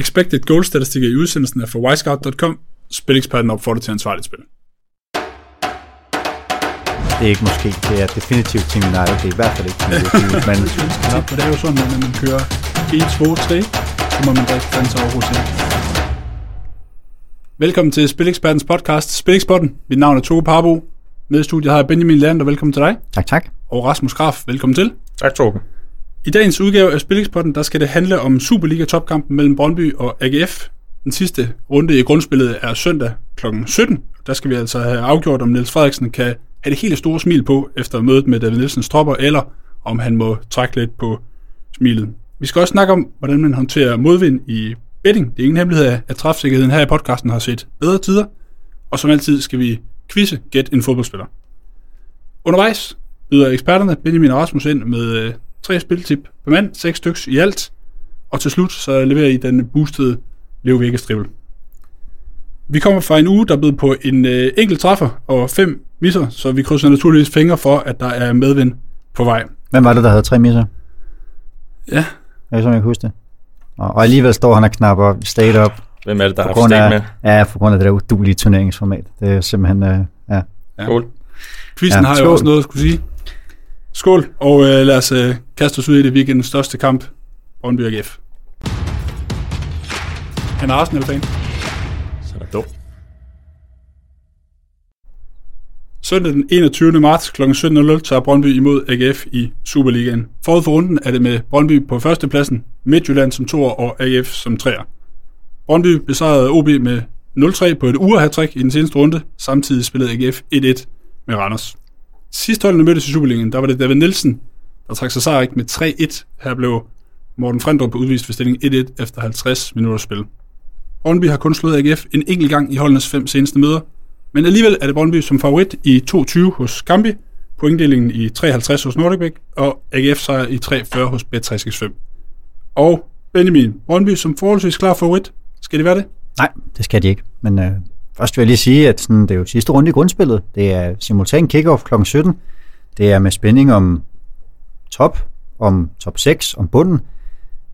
Expected goal-statistikker i udsendelsen er fra wisecout.com. Spileksperten opfordrer til ansvarligt spil. Det er ikke måske, det er definitivt Team United. Det er i hvert fald ikke Team United. men det er jo sådan, at når man kører 1, 2, 3, så må man drikke fans over hos Velkommen til Spilekspertens podcast, Spilekspotten. Mit navn er Toge Parbo. Med i studiet har jeg Benjamin Leander, velkommen til dig. tak, tak. Og Rasmus Graf, velkommen til. Tak, Torben. I dagens udgave af Spillingspotten, der skal det handle om Superliga-topkampen mellem Brøndby og AGF. Den sidste runde i grundspillet er søndag kl. 17. Der skal vi altså have afgjort, om Niels Frederiksen kan have det helt store smil på efter mødet med David Nielsens tropper, eller om han må trække lidt på smilet. Vi skal også snakke om, hvordan man håndterer modvind i betting. Det er ingen hemmelighed, at træfsikkerheden her i podcasten har set bedre tider. Og som altid skal vi quizze Gæt en fodboldspiller. Undervejs byder eksperterne Benjamin og Rasmus ind med øh, tre spiltip per mand, seks styks i alt. Og til slut så leverer I den boostede Leo Vegas drivel. Vi kommer fra en uge, der er blevet på en øh, enkelt træffer og fem misser, så vi krydser naturligvis fingre for, at der er medvind på vej. Hvem var det, der havde tre misser? Ja, Jeg kan ikke huske det. Og, og alligevel står han og knapper state up Hvem er det, der har haft stik med? af, ja, på grund af det der udulige turneringsformat. Det er simpelthen, øh, ja. Ja. Skål. quizzen Ja, har jo også noget at skulle sige. Skål, og øh, lad os øh, kaste os ud i det weekendens største kamp, Brøndby AGF. Han er Arsenal-fan. Så er der dum. Søndag den 21. marts kl. 17.00 tager Brøndby imod AGF i Superligaen. Forud for runden er det med Brøndby på førstepladsen, Midtjylland som toer og AGF som treer. Brøndby besejrede OB med 0-3 på et urehattrick i den seneste runde. Samtidig spillede AGF 1-1 med Randers. Sidste hold, der mødtes i Superligaen, der var det David Nielsen, der trak sig sejrik med 3-1. Her blev Morten Frendrup udvist ved stilling 1-1 efter 50 minutters spil. Brøndby har kun slået AGF en enkelt gang i holdenes fem seneste møder, men alligevel er det Brøndby som favorit i 2-20 hos Gambi, pointdelingen i 53 hos Nordicbæk, og AGF sejr i 3-40 hos Bet365. Og Benjamin, Brøndby som forholdsvis klar favorit. Skal det være det? Nej, det skal de ikke. Men øh, først vil jeg lige sige, at sådan, det er jo sidste runde i grundspillet. Det er simultan kickoff kl. 17. Det er med spænding om top, om top 6, om bunden.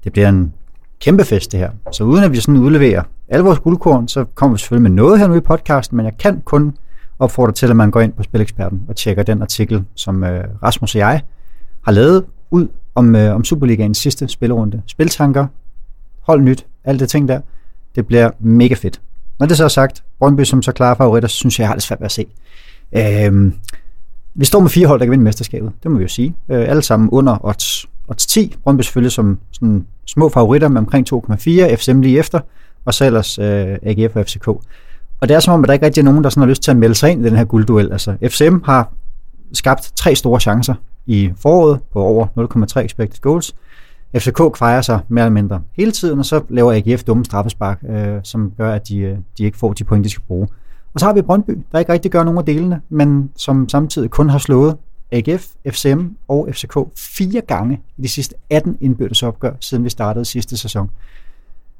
Det bliver en kæmpe fest det her. Så uden at vi sådan udleverer alle vores guldkorn, så kommer vi selvfølgelig med noget her nu i podcasten, men jeg kan kun opfordre til, at man går ind på Spileksperten og tjekker den artikel, som øh, Rasmus og jeg har lavet ud om, øh, om Superligaens sidste spillerunde. Spiltanker, hold nyt, alt det ting der. Det bliver mega fedt. Når det så er sagt, Brøndby som så klare favoritter, så synes jeg, jeg har det svært ved at se. Øh, vi står med fire hold, der kan vinde mesterskabet. Det må vi jo sige. Øh, alle sammen under odds, odds 10. Brøndby selvfølgelig som sådan små favoritter med omkring 2,4. FCM lige efter. Og så ellers øh, AGF og FCK. Og det er som om, at der ikke rigtig er nogen, der sådan har lyst til at melde sig ind i den her guldduel. Altså, FCM har skabt tre store chancer i foråret på over 0,3 expected goals. FCK kvejer sig mere eller mindre hele tiden, og så laver AGF dumme straffespark, øh, som gør, at de, øh, de ikke får de point, de skal bruge. Og så har vi Brøndby, der ikke rigtig gør nogen af delene, men som samtidig kun har slået AGF, FCM og FCK fire gange i de sidste 18 indbyrdes opgør, siden vi startede sidste sæson.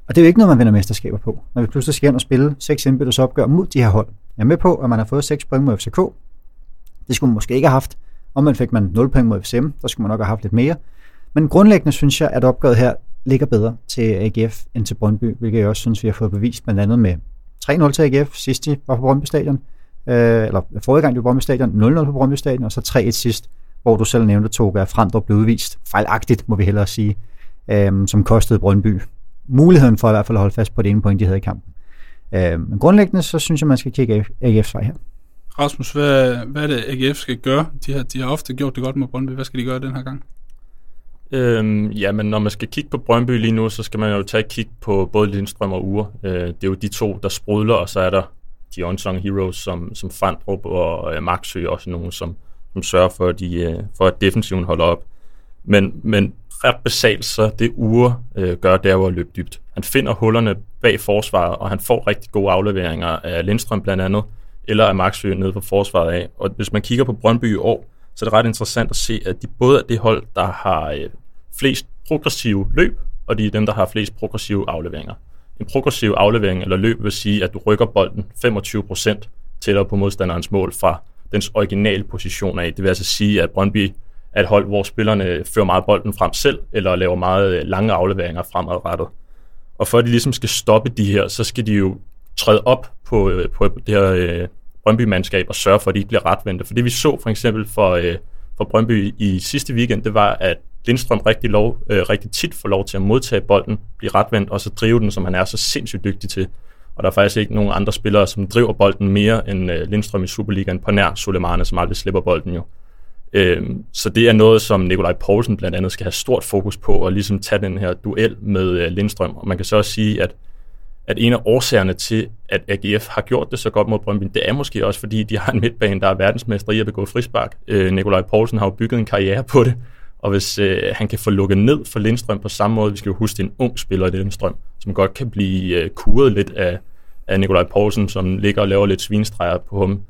Og det er jo ikke noget, man vinder mesterskaber på, når vi pludselig skal ind og spille seks indbyrdes opgør mod de her hold. Jeg er med på, at man har fået 6 point mod FCK. Det skulle man måske ikke have haft. Om man fik man 0 point mod FCM, der skulle man nok have haft lidt mere. Men grundlæggende synes jeg, at opgøret her ligger bedre til AGF end til Brøndby, hvilket jeg også synes, vi har fået bevist blandt andet med 3-0 til AGF sidst de var på Brøndby Stadion, øh, eller forrige gang de var på Brøndby Stadion, 0-0 på Brøndby Stadion, og så 3-1 sidst, hvor du selv nævnte, Toga, at Frandrup blev udvist, fejlagtigt må vi hellere sige, øh, som kostede Brøndby muligheden for i hvert fald at holde fast på det ene point, de havde i kampen. Øh, men grundlæggende, så synes jeg, man skal kigge AGF's vej her. Rasmus, hvad, hvad er det, AGF skal gøre? De har, de har ofte gjort det godt med Brøndby. Hvad skal de gøre den her gang? Øhm, ja, men når man skal kigge på Brøndby lige nu, så skal man jo tage et kig på både Lindstrøm og Ure. Øh, det er jo de to, der sprudler, og så er der de unsung heroes som, som Fandrup og øh, Maxø, også nogen, som, som sørger for, at, de, øh, for, at defensiven holder op. Men, men ret basalt, så det Ure øh, gør, det er jo at løbe dybt. Han finder hullerne bag forsvaret, og han får rigtig gode afleveringer af Lindstrøm blandt andet, eller af Maxø nede på forsvaret af. Og hvis man kigger på Brøndby i år, så det er ret interessant at se, at de både er det hold, der har øh, flest progressive løb, og de er dem, der har flest progressive afleveringer. En progressiv aflevering eller løb vil sige, at du rykker bolden 25% tættere på modstanderens mål fra dens originale position af. Det vil altså sige, at Brøndby er et hold, hvor spillerne fører meget bolden frem selv, eller laver meget øh, lange afleveringer fremadrettet. Og for at de ligesom skal stoppe de her, så skal de jo træde op på, øh, på det her øh, Brøndby-mandskab og sørge for, at de ikke bliver retvendte. For det vi så for eksempel for, øh, for Brøndby i sidste weekend, det var, at Lindstrøm rigtig, lov, øh, rigtig tit får lov til at modtage bolden, blive retvendt og så drive den, som han er så sindssygt dygtig til. Og der er faktisk ikke nogen andre spillere, som driver bolden mere end øh, Lindstrøm i Superligaen på nær Sulemane, som aldrig slipper bolden jo. Øh, så det er noget, som Nikolaj Poulsen blandt andet skal have stort fokus på, og ligesom tage den her duel med øh, Lindstrøm. Og man kan så også sige, at at en af årsagerne til, at AGF har gjort det så godt mod Brøndby, det er måske også, fordi de har en midtbane, der er verdensmester i at begå frispark. Øh, Nikolaj Poulsen har jo bygget en karriere på det, og hvis øh, han kan få lukket ned for Lindstrøm på samme måde, vi skal jo huske, det er en ung spiller i Lindstrøm, som godt kan blive øh, kuret lidt af, af Nikolaj Poulsen, som ligger og laver lidt svinstreger på ham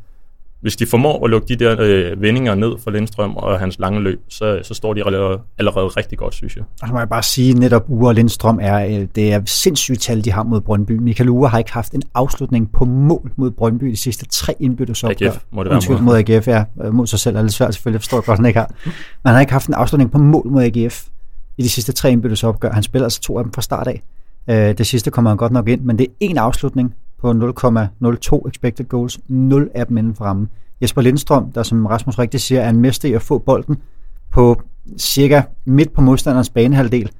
hvis de formår at lukke de der øh, vendinger ned for Lindstrøm og hans lange løb, så, så står de allerede, allerede rigtig godt, synes jeg. Og så må jeg bare sige, netop Ure og Lindstrøm er, øh, det er sindssygt tal, de har mod Brøndby. Michael Ure har ikke haft en afslutning på mål mod Brøndby de sidste tre indbyttesopgør. AGF må det være Undskyld, mod AGF, ja. Øh, mod sig selv er lidt svært selvfølgelig, jeg forstår godt, han ikke har. Men han har ikke haft en afslutning på mål mod AGF i de sidste tre indbyttesopgør. Han spiller altså to af dem fra start af. Øh, det sidste kommer han godt nok ind, men det er en afslutning på 0,02 expected goals, 0 af dem inden for rammen. Jesper Lindstrøm, der som Rasmus rigtig siger, er en mester i at få bolden på cirka midt på modstanderens banehalvdel,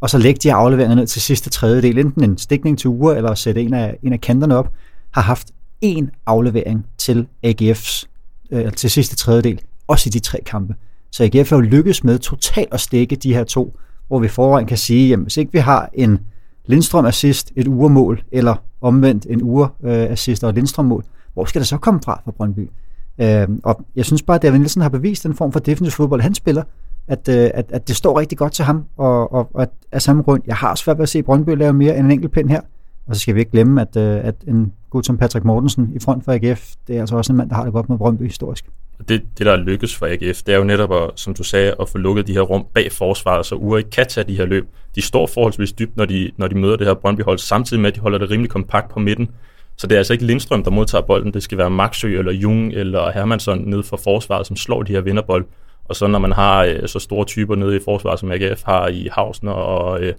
og så lægge de her afleveringer ned til sidste tredjedel, enten en stikning til uger, eller sætte en af, en af kanterne op, har haft en aflevering til AGF's, øh, til sidste tredjedel, også i de tre kampe. Så AGF har jo lykkes med totalt at stikke de her to, hvor vi forvejen kan sige, jamen hvis ikke vi har en Lindstrøm assist, et uremål, eller omvendt en ure øh, assist og et Lindstrøm mål, hvor skal det så komme fra for Brøndby? Øh, og jeg synes bare, at David Nielsen har bevist den form for defensiv fodbold, han spiller, at, øh, at, at det står rigtig godt til ham, og, og, og at af samme grund, jeg har svært ved at se Brøndby lave mere end en enkelt pind her. Og så skal vi ikke glemme, at, øh, at en god som Patrick Mortensen i front for AGF, det er altså også en mand, der har det godt med Brøndby historisk. Det, det der er lykkes for AGF, det er jo netop, at, som du sagde, at få lukket de her rum bag forsvaret, så Ure ikke kan tage de her løb. De står forholdsvis dybt, når de, når de møder det her Brøndby-hold, samtidig med, at de holder det rimelig kompakt på midten. Så det er altså ikke Lindstrøm, der modtager bolden. Det skal være Maxø eller Jung eller Hermansson nede for forsvaret, som slår de her vinderbold. Og så når man har øh, så store typer nede i forsvaret, som AGF har i Hausner og, øh,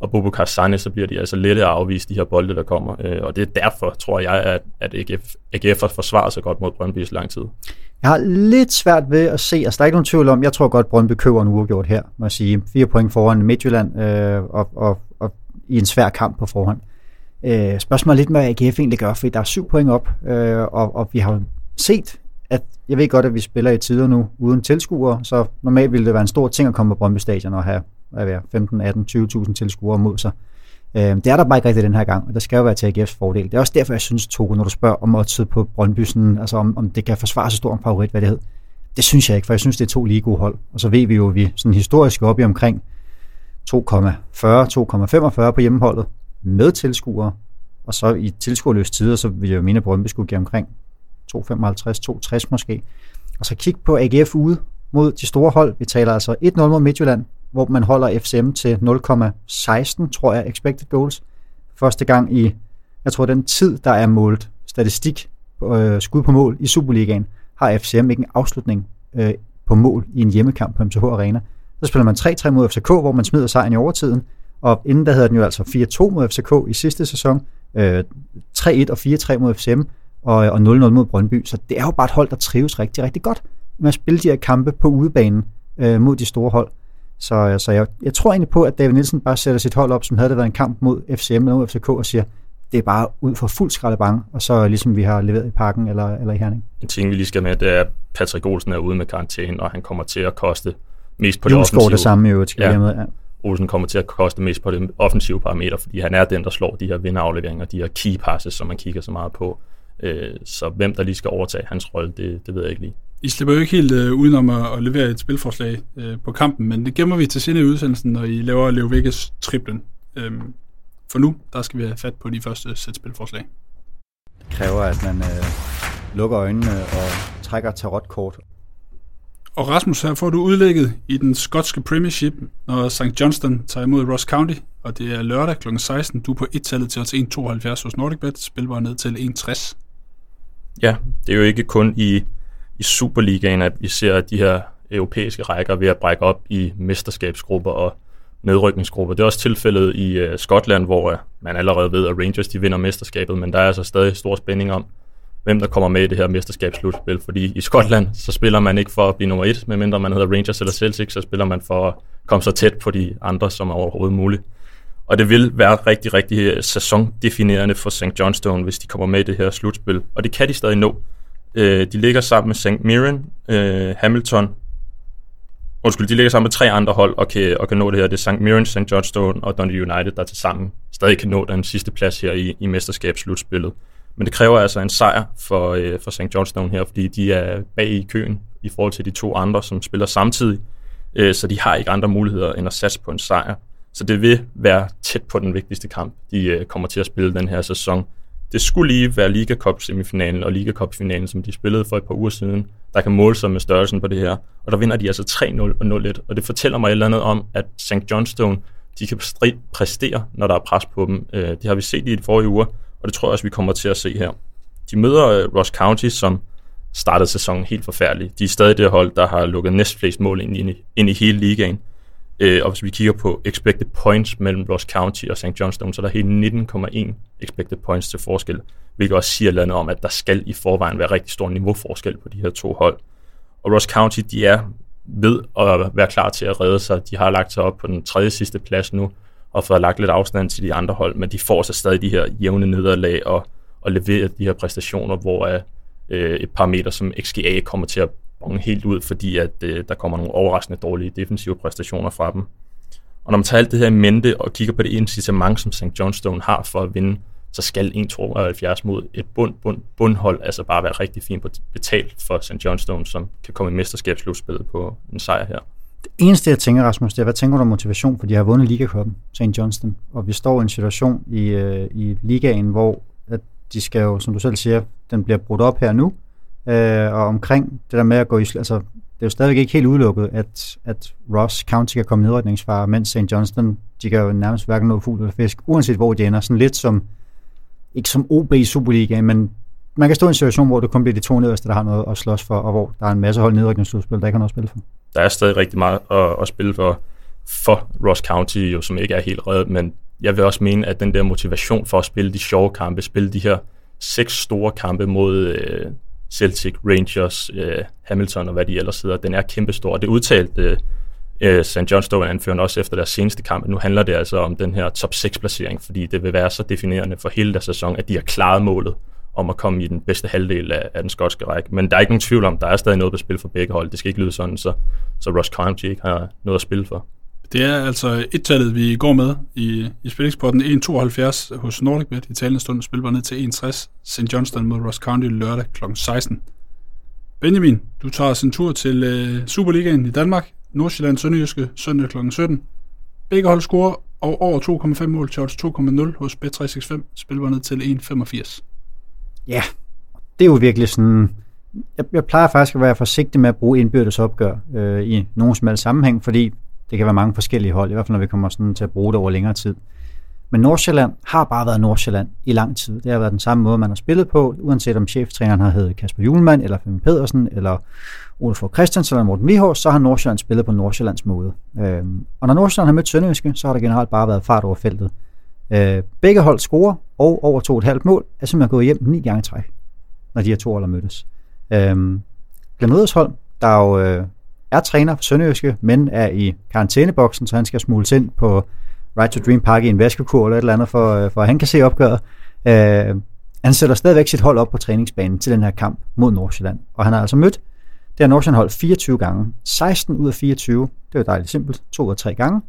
og Bobo Sane, så bliver de altså lette at afvise de her bolde, der kommer. Øh, og det er derfor, tror jeg, at, at AGF, AGF forsvarer sig godt mod Brøndby i så lang tid. Jeg har lidt svært ved at se, altså der er ikke nogen tvivl om, jeg tror godt, Brøndby køber en uafgjort her, må jeg sige. Fire point foran Midtjylland øh, og, og, og, i en svær kamp på forhånd. Øh, spørgsmålet er lidt, hvad AGF egentlig gør, fordi der er syv point op, øh, og, og vi har set, at jeg ved godt, at vi spiller i tider nu uden tilskuere, så normalt ville det være en stor ting at komme på Brøndby Stadion og have hvad 15, 18, 20.000 tilskuere mod sig. Øh, det er der bare ikke rigtigt den her gang, og det skal jo være til AGF's fordel. Det er også derfor, jeg synes, Togo, når du spørger om oddset på Brøndby, sådan, altså om, om det kan forsvare så stor en favorit, hvad det hed. Det synes jeg ikke, for jeg synes, det er to lige gode hold. Og så ved vi jo, at vi sådan historisk er oppe i omkring 2,40-2,45 på hjemmeholdet med tilskuere, og så i tilskuerløse tider, så vil jeg jo mene, at Brøndby skulle give omkring 2,55, 2,60 måske. Og så kig på AGF ude mod de store hold. Vi taler altså 1-0 mod Midtjylland, hvor man holder FCM til 0,16, tror jeg, expected goals. Første gang i, jeg tror, den tid, der er målt statistik, øh, skud på mål i Superligaen, har FCM ikke en afslutning øh, på mål i en hjemmekamp på MTH Arena. Så spiller man 3-3 mod FCK, hvor man smider sejren i overtiden, og inden der hedder den jo altså 4-2 mod FCK i sidste sæson, øh, 3-1 og 4-3 mod FCM, og, og 0-0 mod Brøndby. Så det er jo bare et hold, der trives rigtig, rigtig godt med at spille de her kampe på udebanen øh, mod de store hold. Så, så jeg, jeg tror egentlig på, at David Nielsen bare sætter sit hold op, som havde det været en kamp mod FCM eller mod FCK, og siger, det er bare ud for fuld skraldebang, og så ligesom vi har leveret i parken eller, eller i Herning. En ting, vi lige skal med, det er, at Patrick Olsen er ude med karantæne, og han kommer til at koste mest på det offensive. det samme jo, skal ja. med, ja. Olsen kommer til at koste mest på det offensive parameter, fordi han er den, der slår de her vinderafleveringer, de her key passes, som man kigger så meget på. Øh, så hvem der lige skal overtage hans rolle, det, det ved jeg ikke lige. I slipper jo ikke helt uh, udenom at, at levere et spilforslag uh, på kampen, men det gemmer vi til senere i udsendelsen, når I laver Leo Vegas triplen. Um, for nu, der skal vi have fat på de første sæt spilforslag. Det kræver, at man uh, lukker øjnene og trækker tarotkort og Rasmus, her får du udlægget i den skotske Premiership, når St. Johnston tager imod Ross County, og det er lørdag kl. 16. Du er på et-tallet til 1,72 hos NordicBet, spilbar ned til 1,60. Ja, det er jo ikke kun i, i Superligaen, at vi ser de her europæiske rækker ved at brække op i mesterskabsgrupper, og nedrykningsgrupper. Det er også tilfældet i uh, Skotland, hvor uh, man allerede ved, at Rangers de vinder mesterskabet, men der er altså stadig stor spænding om, hvem der kommer med i det her mesterskabsslutspil. Fordi i Skotland, så spiller man ikke for at blive nummer et, medmindre man hedder Rangers eller Celtic, så spiller man for at komme så tæt på de andre som er overhovedet muligt. Og det vil være rigtig, rigtig øh, sæsondefinerende for St. Johnstone, hvis de kommer med i det her slutspil. Og det kan de stadig nå. Øh, de ligger sammen med St. Mirren, øh, Hamilton, undskyld, de ligger sammen med tre andre hold og kan, og kan nå det her. Det er St. Mirren, St. Johnstone og Dundee United, der til sammen stadig kan nå den sidste plads her i, i mesterskabsslutspillet. Men det kræver altså en sejr for, øh, for St. Johnstone her, fordi de er bag i køen i forhold til de to andre, som spiller samtidig. Øh, så de har ikke andre muligheder end at satse på en sejr. Så det vil være tæt på den vigtigste kamp, de øh, kommer til at spille den her sæson. Det skulle lige være Liga Cup semifinalen og Liga Cup finalen, som de spillede for et par uger siden, der kan måle sig med størrelsen på det her. Og der vinder de altså 3-0 og 0-1. Og det fortæller mig et eller andet om, at St. Johnstone, de kan præstere, når der er pres på dem. Øh, det har vi set i de forrige uger, og det tror jeg også, vi kommer til at se her. De møder øh, Ross County, som startede sæsonen helt forfærdeligt. De er stadig det hold, der har lukket næstflest mål ind i, ind i hele ligaen. Øh, og hvis vi kigger på expected points mellem Ross County og St. Johnstone, så er der hele 19,1 expected points til forskel, hvilket også siger noget om, at der skal i forvejen være rigtig stor niveauforskel på de her to hold. Og Ross County, de er ved at være klar til at redde sig. De har lagt sig op på den tredje sidste plads nu, og fået lagt lidt afstand til de andre hold, men de får så stadig de her jævne nederlag og, og leverer de her præstationer, hvor øh, et par meter som XGA kommer til at bonge helt ud, fordi at øh, der kommer nogle overraskende dårlige defensive præstationer fra dem. Og når man tager alt det her i mente og kigger på det incitament, som St. Johnstone har for at vinde, så skal 1,72 mod et bund, bund, bundhold altså bare være rigtig fint betalt for St. Johnstone, som kan komme i mesterskabsslutspillet på en sejr her. Det eneste, jeg tænker, Rasmus, det er, hvad tænker du om motivation? For de har vundet ligakoppen, St. Johnston, og vi står i en situation i, øh, i ligaen, hvor at de skal jo, som du selv siger, den bliver brudt op her nu, øh, og omkring det der med at gå i, altså det er jo stadigvæk ikke helt udelukket, at, at Ross County kan komme nedrykningsfare, mens St. Johnston, de kan jo nærmest hverken nå fugl eller fisk, uanset hvor de ender. Sådan lidt som, ikke som OB i Superligaen, men man kan stå i en situation, hvor det kun bliver de to nederste, der har noget at slås for, og hvor der er en masse hold nedrykningsudspil, der ikke har noget at spille for. Der er stadig rigtig meget at, at spille for, for Ross County, jo, som ikke er helt reddet, men jeg vil også mene, at den der motivation for at spille de sjove kampe, spille de her seks store kampe mod øh, Celtic, Rangers, øh, Hamilton og hvad de ellers hedder, den er kæmpestor. Det udtalte øh, øh St. Johnstone anførende også efter deres seneste kamp. Nu handler det altså om den her top 6 placering, fordi det vil være så definerende for hele deres sæson, at de har klaret målet om at komme i den bedste halvdel af, af den skotske række. Men der er ikke nogen tvivl om, der er stadig noget på spil for begge hold. Det skal ikke lyde sådan, så, så Ross County ikke har noget at spille for. Det er altså et-tallet, vi går med i, i spillingsporten. 1.72 hos NordicBet. I talende stund spilbar ned til 1.60. St. Johnston mod Ross County lørdag kl. 16. Benjamin, du tager sin tur til øh, Superligaen i Danmark. Nordsjælland Sønderjyske søndag kl. 17. Begge hold scorer og over 2,5 mål til 2,0 hos Bet365. Spilbar ned til 1,85. Ja, det er jo virkelig sådan... Jeg, jeg plejer faktisk at være forsigtig med at bruge indbyrdes opgør øh, i nogen som helst sammenhæng, fordi det kan være mange forskellige hold, i hvert fald når vi kommer sådan til at bruge det over længere tid. Men Nordsjælland har bare været Nordsjælland i lang tid. Det har været den samme måde, man har spillet på, uanset om cheftræneren har heddet Kasper Julemand, eller Flemming Pedersen, eller Ole Fogh Christiansen, eller Morten Vihors, så har Nordsjælland spillet på Nordsjællands måde. Øhm, og når Nordsjælland har mødt Sønderjyske, så har der generelt bare været fart over feltet. Øh, begge hold scorer, og over to et halvt mål er simpelthen gået hjem ni gange træk, når de her to hold har mødtes. Øhm, Glenn hold, der jo øh, er træner for Sønderjyske, men er i karantæneboksen, så han skal smules ind på Right to Dream Park i en vaskekur eller et eller andet, for, øh, for at han kan se opgøret. Øh, han sætter stadigvæk sit hold op på træningsbanen til den her kamp mod Nordsjælland. Og han har altså mødt det her Nordsjælland hold 24 gange. 16 ud af 24, det er jo dejligt simpelt, to ud af tre gange.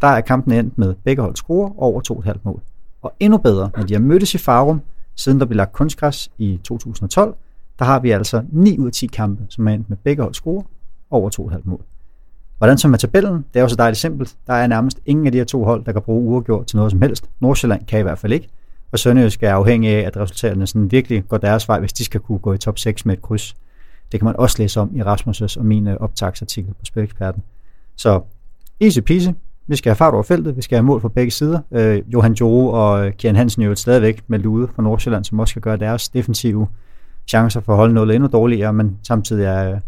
Der er kampen endt med begge hold score over 2,5 mål. Og endnu bedre, når de har mødtes i Farum, siden der blev lagt kunstgræs i 2012, der har vi altså 9 ud af 10 kampe, som er endt med begge hold score over 2,5 mål. Hvordan så med tabellen? Det er jo så dejligt simpelt. Der er nærmest ingen af de her to hold, der kan bruge uafgjort til noget som helst. Nordsjælland kan i hvert fald ikke. Og Sønderjysk er afhængig af, at resultaterne sådan virkelig går deres vej, hvis de skal kunne gå i top 6 med et kryds. Det kan man også læse om i Rasmus' og min øh, optagsartikel på Spileksperten. Så easy peasy. Vi skal have fart over feltet, vi skal have mål fra begge sider. Øh, Johan Joro og øh, Kian Hansen er jo stadigvæk med lude fra Nordsjælland, som også skal gøre deres defensive chancer for at holde noget endnu dårligere, men samtidig er øh,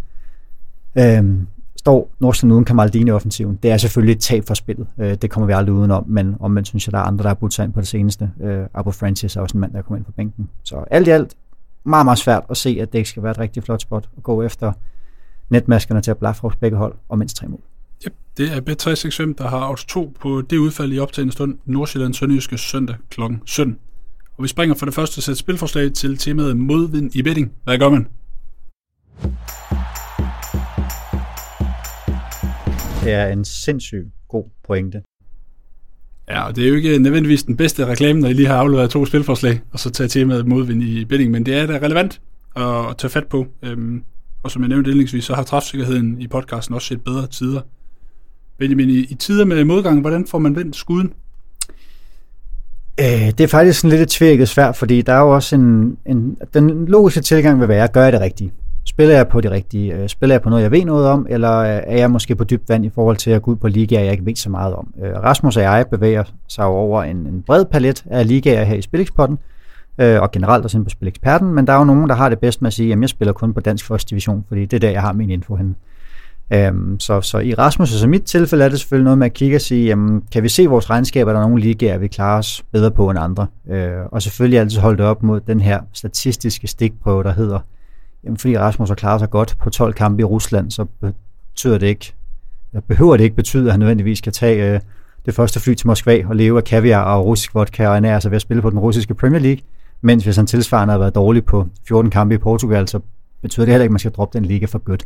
øh, står Nordsjælland uden Kamaldini i offensiven. Det er selvfølgelig et tab for spillet. Øh, det kommer vi aldrig udenom, men om man synes, at der er andre, der har budt sig ind på det seneste. Øh, Abu Francis er også en mand, der er kommet ind på bænken. Så alt i alt, meget, meget svært at se, at det ikke skal være et rigtig flot spot at gå efter netmaskerne til at blaffe begge hold og mindst tre mål. Yep, det er Bet365, der har odds 2 på det udfald i optagende stund Nordsjælland Sønderjyske søndag kl. 17. Og vi springer for det første sæt spilforslag til temaet modvind i betting. Hvad gør man? Det er en sindssygt god pointe. Ja, og det er jo ikke nødvendigvis den bedste reklame, når I lige har afleveret to spilforslag, og så tage temaet modvind i betting, men det er da relevant at tage fat på. Øhm, og som jeg nævnte indlægsvis, så har træfsikkerheden i podcasten også set bedre tider. Benjamin, i, i tider med modgang, hvordan får man vendt skuden? Øh, det er faktisk sådan lidt et tvækket svært, fordi der er jo også en, en den logiske tilgang vil være, gør jeg det rigtigt? Spiller jeg på det rigtige? Øh, spiller jeg på noget, jeg ved noget om? Eller øh, er jeg måske på dybt vand i forhold til at gå ud på ligaer, jeg ikke ved så meget om? Øh, Rasmus og jeg bevæger sig over en, en bred palet af ligaer her i Spilexpotten, øh, og generelt også på Spileksperten, men der er jo nogen, der har det bedst med at sige, at jeg spiller kun på dansk første division, fordi det er der, jeg har min info henne. Øhm, så, så i Rasmus' og mit tilfælde er det selvfølgelig noget med at kigge og sige, jamen, kan vi se vores regnskaber, der nogle ligaer, vi klarer os bedre på end andre? Øh, og selvfølgelig altid holde det op mod den her statistiske stikprøve, der hedder, jamen, fordi Rasmus har klaret sig godt på 12 kampe i Rusland, så betyder det ikke, eller behøver det ikke betyde, at han nødvendigvis kan tage øh, det første fly til Moskva og leve af kaviar og russisk vodka og ernære sig ved at spille på den russiske Premier League. Mens hvis han tilsvarende har været dårlig på 14 kampe i Portugal, så betyder det heller ikke, at man skal droppe den liga for godt.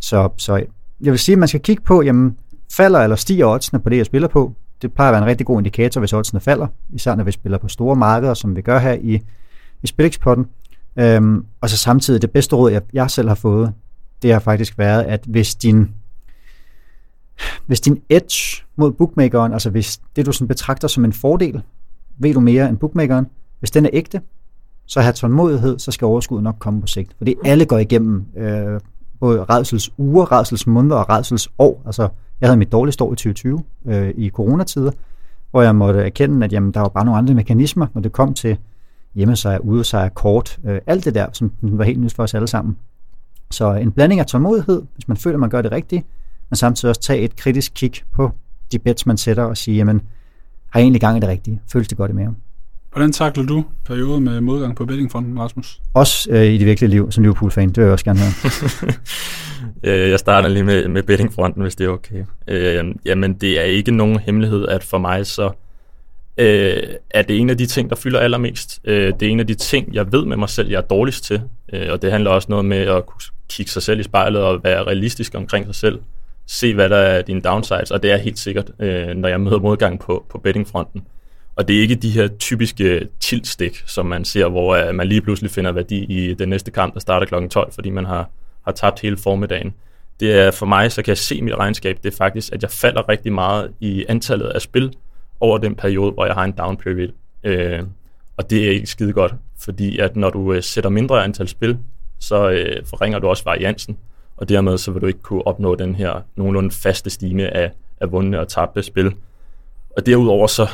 Så, så jeg vil sige, at man skal kigge på, jamen, falder eller stiger oddsene på det, jeg spiller på. Det plejer at være en rigtig god indikator, hvis oddsene falder, især når vi spiller på store markeder, som vi gør her i, i Spillingspotten. Øhm, og så samtidig, det bedste råd, jeg, jeg selv har fået, det har faktisk været, at hvis din, hvis din edge mod bookmakeren, altså hvis det du sådan betragter som en fordel, ved du mere end bookmakeren, hvis den er ægte, så have tålmodighed, så skal overskuddet nok komme på sigt. Fordi alle går igennem øh, både redsels uger, redsels måneder og redsels år. Altså, jeg havde mit dårligste år i 2020 øh, i coronatider, hvor jeg måtte erkende, at jamen, der var bare nogle andre mekanismer, når det kom til hjemmesejr, udesejr, kort, øh, alt det der, som var helt nyt for os alle sammen. Så en blanding af tålmodighed, hvis man føler, man gør det rigtigt, men samtidig også tage et kritisk kig på de bets, man sætter og sige, jamen, har jeg egentlig gang i det rigtige? Føles det godt i maven? Hvordan takler du perioder med modgang på bettingfronten, Rasmus? Også øh, i det virkelige liv som Liverpool-fan, det vil jeg også gerne høre. Øh, jeg starter lige med, med bettingfronten, hvis det er okay. Øh, jamen, det er ikke nogen hemmelighed, at for mig så øh, er det en af de ting, der fylder allermest. Øh, det er en af de ting, jeg ved med mig selv, jeg er dårligst til. Øh, og det handler også noget med at kunne kigge sig selv i spejlet og være realistisk omkring sig selv. Se, hvad der er dine downsides, og det er helt sikkert, øh, når jeg møder modgang på, på bettingfronten. Og det er ikke de her typiske tiltstik, som man ser, hvor øh, man lige pludselig finder værdi i den næste kamp, der starter kl. 12, fordi man har, har tabt hele formiddagen. Det er for mig, så kan jeg se mit regnskab, det er faktisk, at jeg falder rigtig meget i antallet af spil over den periode, hvor jeg har en down period. Øh, og det er ikke skide godt, fordi at når du øh, sætter mindre antal spil, så øh, forringer du også variansen, og dermed så vil du ikke kunne opnå den her nogenlunde faste stime af, af vundne og tabte spil. Og derudover så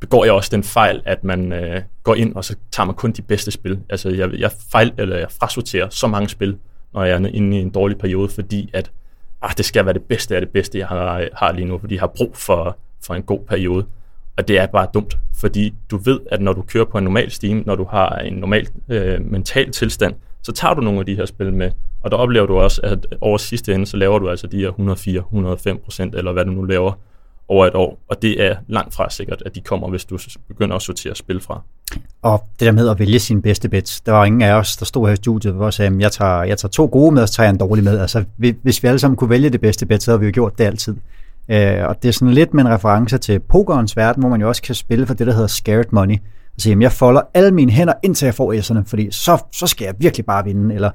begår jeg også den fejl, at man øh, går ind, og så tager man kun de bedste spil. Altså, jeg, jeg, fejl, eller jeg frasorterer så mange spil, når jeg er inde i en dårlig periode, fordi at ah, det skal være det bedste af det bedste, jeg har, har lige nu, fordi jeg har brug for, for en god periode. Og det er bare dumt, fordi du ved, at når du kører på en normal steam, når du har en normal øh, mental tilstand, så tager du nogle af de her spil med, og der oplever du også, at over sidste ende, så laver du altså de her 104, 105 procent, eller hvad du nu laver, over et år, og det er langt fra sikkert, at de kommer, hvis du begynder at sortere spil fra. Og det der med at vælge sine bedste bets, der var ingen af os, der stod her i studiet, hvor sagde, at jeg tager, jeg tager to gode med, og så tager jeg en dårlig med. Altså, hvis vi alle sammen kunne vælge det bedste bet, så havde vi jo gjort det altid. Øh, og det er sådan lidt med en reference til pokerens verden, hvor man jo også kan spille for det, der hedder scared money. Altså, jamen, jeg folder alle mine hænder, indtil jeg får S'erne, fordi så, så skal jeg virkelig bare vinde. Eller,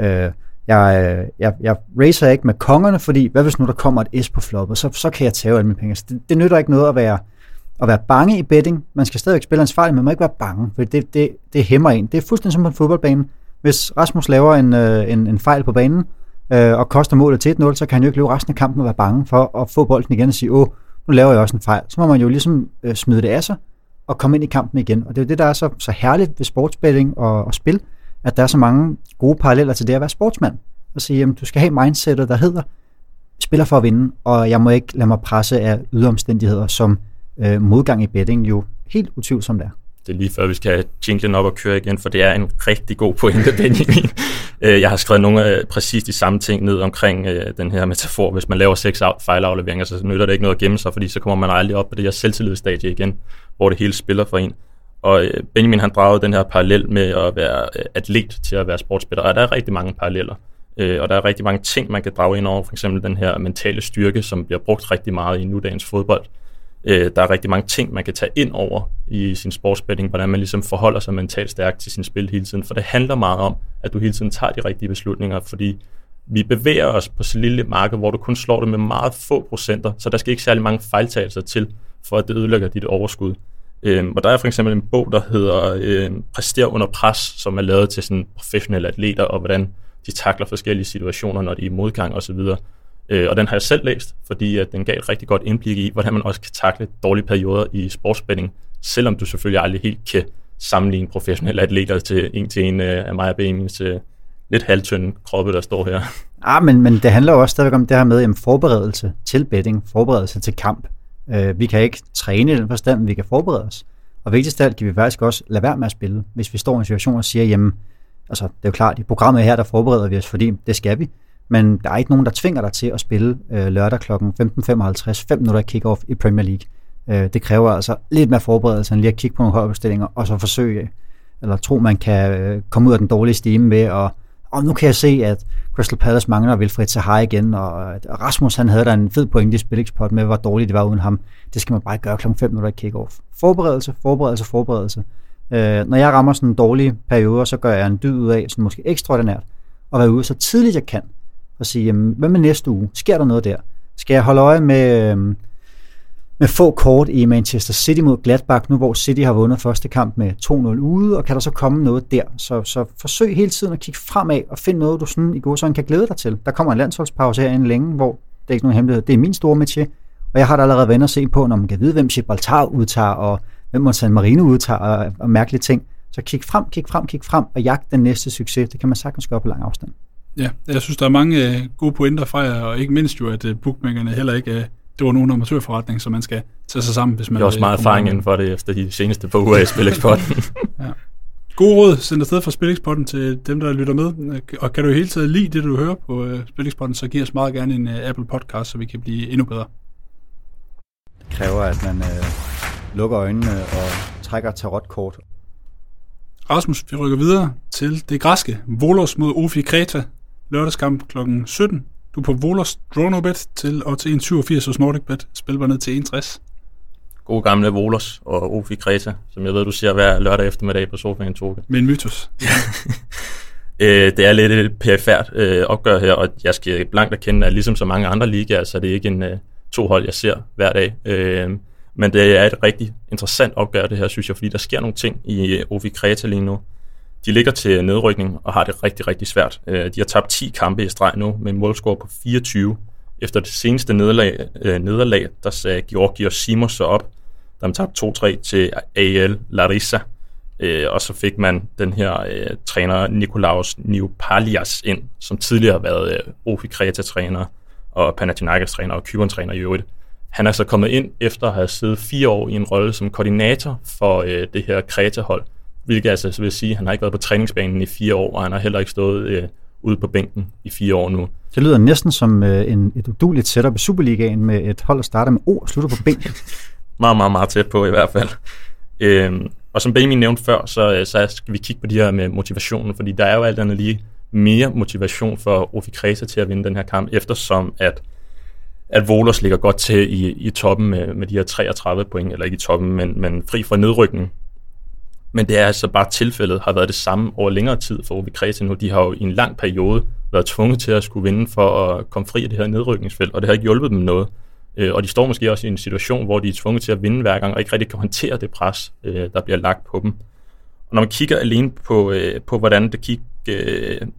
øh, jeg, øh, jeg, jeg racer ikke med kongerne, fordi hvad hvis nu der kommer et S på floppet, så, så kan jeg tage alle mine penge. Så det, det nytter ikke noget at være, at være bange i betting. Man skal stadigvæk spille ansvarligt, men man må ikke være bange, for det, det, det hæmmer en. Det er fuldstændig som på en fodboldbane. Hvis Rasmus laver en, øh, en, en fejl på banen, øh, og koster målet til 1-0, så kan han jo ikke løbe resten af kampen og være bange for at få bolden igen og sige, åh, nu laver jeg også en fejl. Så må man jo ligesom øh, smide det af sig og komme ind i kampen igen. Og det er jo det, der er så, så herligt ved sportsbetting og, og spil, at der er så mange gode paralleller til det at være sportsmand og sige, jamen, du skal have mindsetet, der hedder, spiller for at vinde, og jeg må ikke lade mig presse af yderomstændigheder, som øh, modgang i betting jo helt utvivlsomt er det er lige før, vi skal jinglen op og køre igen, for det er en rigtig god pointe, Benjamin. Øh, jeg har skrevet nogle af præcis de samme ting ned omkring øh, den her metafor. Hvis man laver seks fejlafleveringer, så nytter det ikke noget at gemme sig, fordi så kommer man aldrig op på det her selvtillidsstadie igen, hvor det hele spiller for en. Og øh, Benjamin han dragede den her parallel med at være atlet til at være sportsspiller, og der er rigtig mange paralleller. Og der er rigtig mange ting, man kan drage ind over, for eksempel den her mentale styrke, som bliver brugt rigtig meget i nudagens fodbold Øh, der er rigtig mange ting, man kan tage ind over i sin sportsbetting, hvordan man ligesom forholder sig mentalt stærkt til sin spil hele tiden. For det handler meget om, at du hele tiden tager de rigtige beslutninger, fordi vi bevæger os på så lille marked, hvor du kun slår det med meget få procenter, så der skal ikke særlig mange fejltagelser til, for at det ødelægger dit overskud. Øhm, og der er for eksempel en bog, der hedder øhm, Præster under pres, som er lavet til sådan professionelle atleter, og hvordan de takler forskellige situationer, når de er i modgang osv. Øh, og den har jeg selv læst, fordi at den gav et rigtig godt indblik i, hvordan man også kan takle dårlige perioder i sportsspænding, selvom du selvfølgelig aldrig helt kan sammenligne professionelle atleter til en til en øh, af mig og Benjamins øh, lidt halvtynde kroppe, der står her. Ah, men, men det handler jo også stadigvæk om det her med jamen, forberedelse til betting, forberedelse til kamp. Øh, vi kan ikke træne i den forstand, men vi kan forberede os. Og vigtigst af alt kan vi faktisk også lade være med at spille, hvis vi står i en situation og siger, jamen, altså det er jo klart, i programmet her, der forbereder vi os, fordi det skal vi men der er ikke nogen, der tvinger dig til at spille øh, lørdag kl. 15.55, 5 minutter kick-off i Premier League. Øh, det kræver altså lidt mere forberedelse end lige at kigge på nogle holdopstillinger, og så forsøge, eller tro, man kan øh, komme ud af den dårlige stime med, og, og nu kan jeg se, at Crystal Palace mangler Wilfried Zaha igen, øh, og Rasmus han havde da en fed point i spillingspot med, hvor dårligt det var uden ham. Det skal man bare gøre kl. 5 minutter i kick-off. Forberedelse, forberedelse, forberedelse. Øh, når jeg rammer sådan en dårlig periode, så gør jeg en dyd ud af, sådan måske ekstraordinært, at være ude så tidligt jeg kan, og sige, jamen, hvad med næste uge? Sker der noget der? Skal jeg holde øje med, øhm, med få kort i Manchester City mod Gladbach, nu hvor City har vundet første kamp med 2-0 ude, og kan der så komme noget der? Så, så forsøg hele tiden at kigge fremad og finde noget, du sådan i god sådan kan glæde dig til. Der kommer en landsholdspause herinde længe, hvor det er ikke nogen hemmelighed. Det er min store métier, og jeg har da allerede venner at se på, når man kan vide, hvem Gibraltar udtager, og hvem San Marino udtager, og, og mærkelige ting. Så kig frem, kig frem, kig frem, og jagt den næste succes. Det kan man sagtens gøre på lang afstand. Ja, jeg synes, der er mange uh, gode pointer fra jer, og ikke mindst jo, at uh, bookmakerne heller ikke det var nogen amatørforretning, så man skal tage sig sammen, hvis man... Jeg har også meget erfaring inden for det, efter de seneste par uger i Spilexporten. ja. God råd sendt afsted fra Spilexporten til dem, der lytter med. Og kan du hele tiden lide det, du hører på uh, Spilexporten, så giv os meget gerne en uh, Apple Podcast, så vi kan blive endnu bedre. Det kræver, at man uh, lukker øjnene og trækker tarotkort. Rasmus, vi rykker videre til det græske. Volos mod Ofi Kreta lørdagskamp kl. 17. Du er på Volos Dronobet til odds 1,87 hos NordicBet. Spil bare ned til 1,60. God gamle Volos og Ofi Kreta, som jeg ved, du ser hver lørdag eftermiddag på sofaen, Toge. Med en mytos. øh, det er lidt et perifært øh, opgør her, og jeg skal blankt erkende, at ligesom så mange andre ligaer, så er det ikke en øh, to hold, jeg ser hver dag. Øh, men det er et rigtig interessant opgør, det her, synes jeg, fordi der sker nogle ting i øh, Ofi Kreta lige nu. De ligger til nedrykning og har det rigtig, rigtig svært. Øh, de har tabt 10 kampe i streg nu med en målscore på 24. Efter det seneste nederlag, øh, nederlag der sagde Georgios Simos så op, da man tabte 2-3 til AL Larissa. Øh, og så fik man den her øh, træner Nikolaos Niopalias ind, som tidligere har været øh, Ofi Kreta-træner og Panathinaikos-træner og Kyberen-træner i øvrigt. Han er så kommet ind efter at have siddet fire år i en rolle som koordinator for øh, det her Kreta-hold, hvilket altså vil sige, at han har ikke været på træningsbanen i fire år, og han har heller ikke stået øh, ude på bænken i fire år nu. Det lyder næsten som øh, en, et uduligt setup i Superligaen med et hold, der starter med O og slutter på bænken. meget, meget, meget tæt på i hvert fald. Øhm, og som Benjamin nævnte før, så, øh, så skal vi kigge på de her med motivationen, fordi der er jo alt andet lige mere motivation for Ofi Kresa til at vinde den her kamp, eftersom at at Volos ligger godt til i, i toppen med, med de her 33 point, eller ikke i toppen, men, men fri fra nedrykning. Men det er altså bare tilfældet, har været det samme over længere tid for OB Kreta nu. De har jo i en lang periode været tvunget til at skulle vinde for at komme fri af det her nedrykningsfelt, og det har ikke hjulpet dem noget. Øh, og de står måske også i en situation, hvor de er tvunget til at vinde hver gang, og ikke rigtig kan håndtere det pres, øh, der bliver lagt på dem. Og når man kigger alene på, øh, på hvordan det gik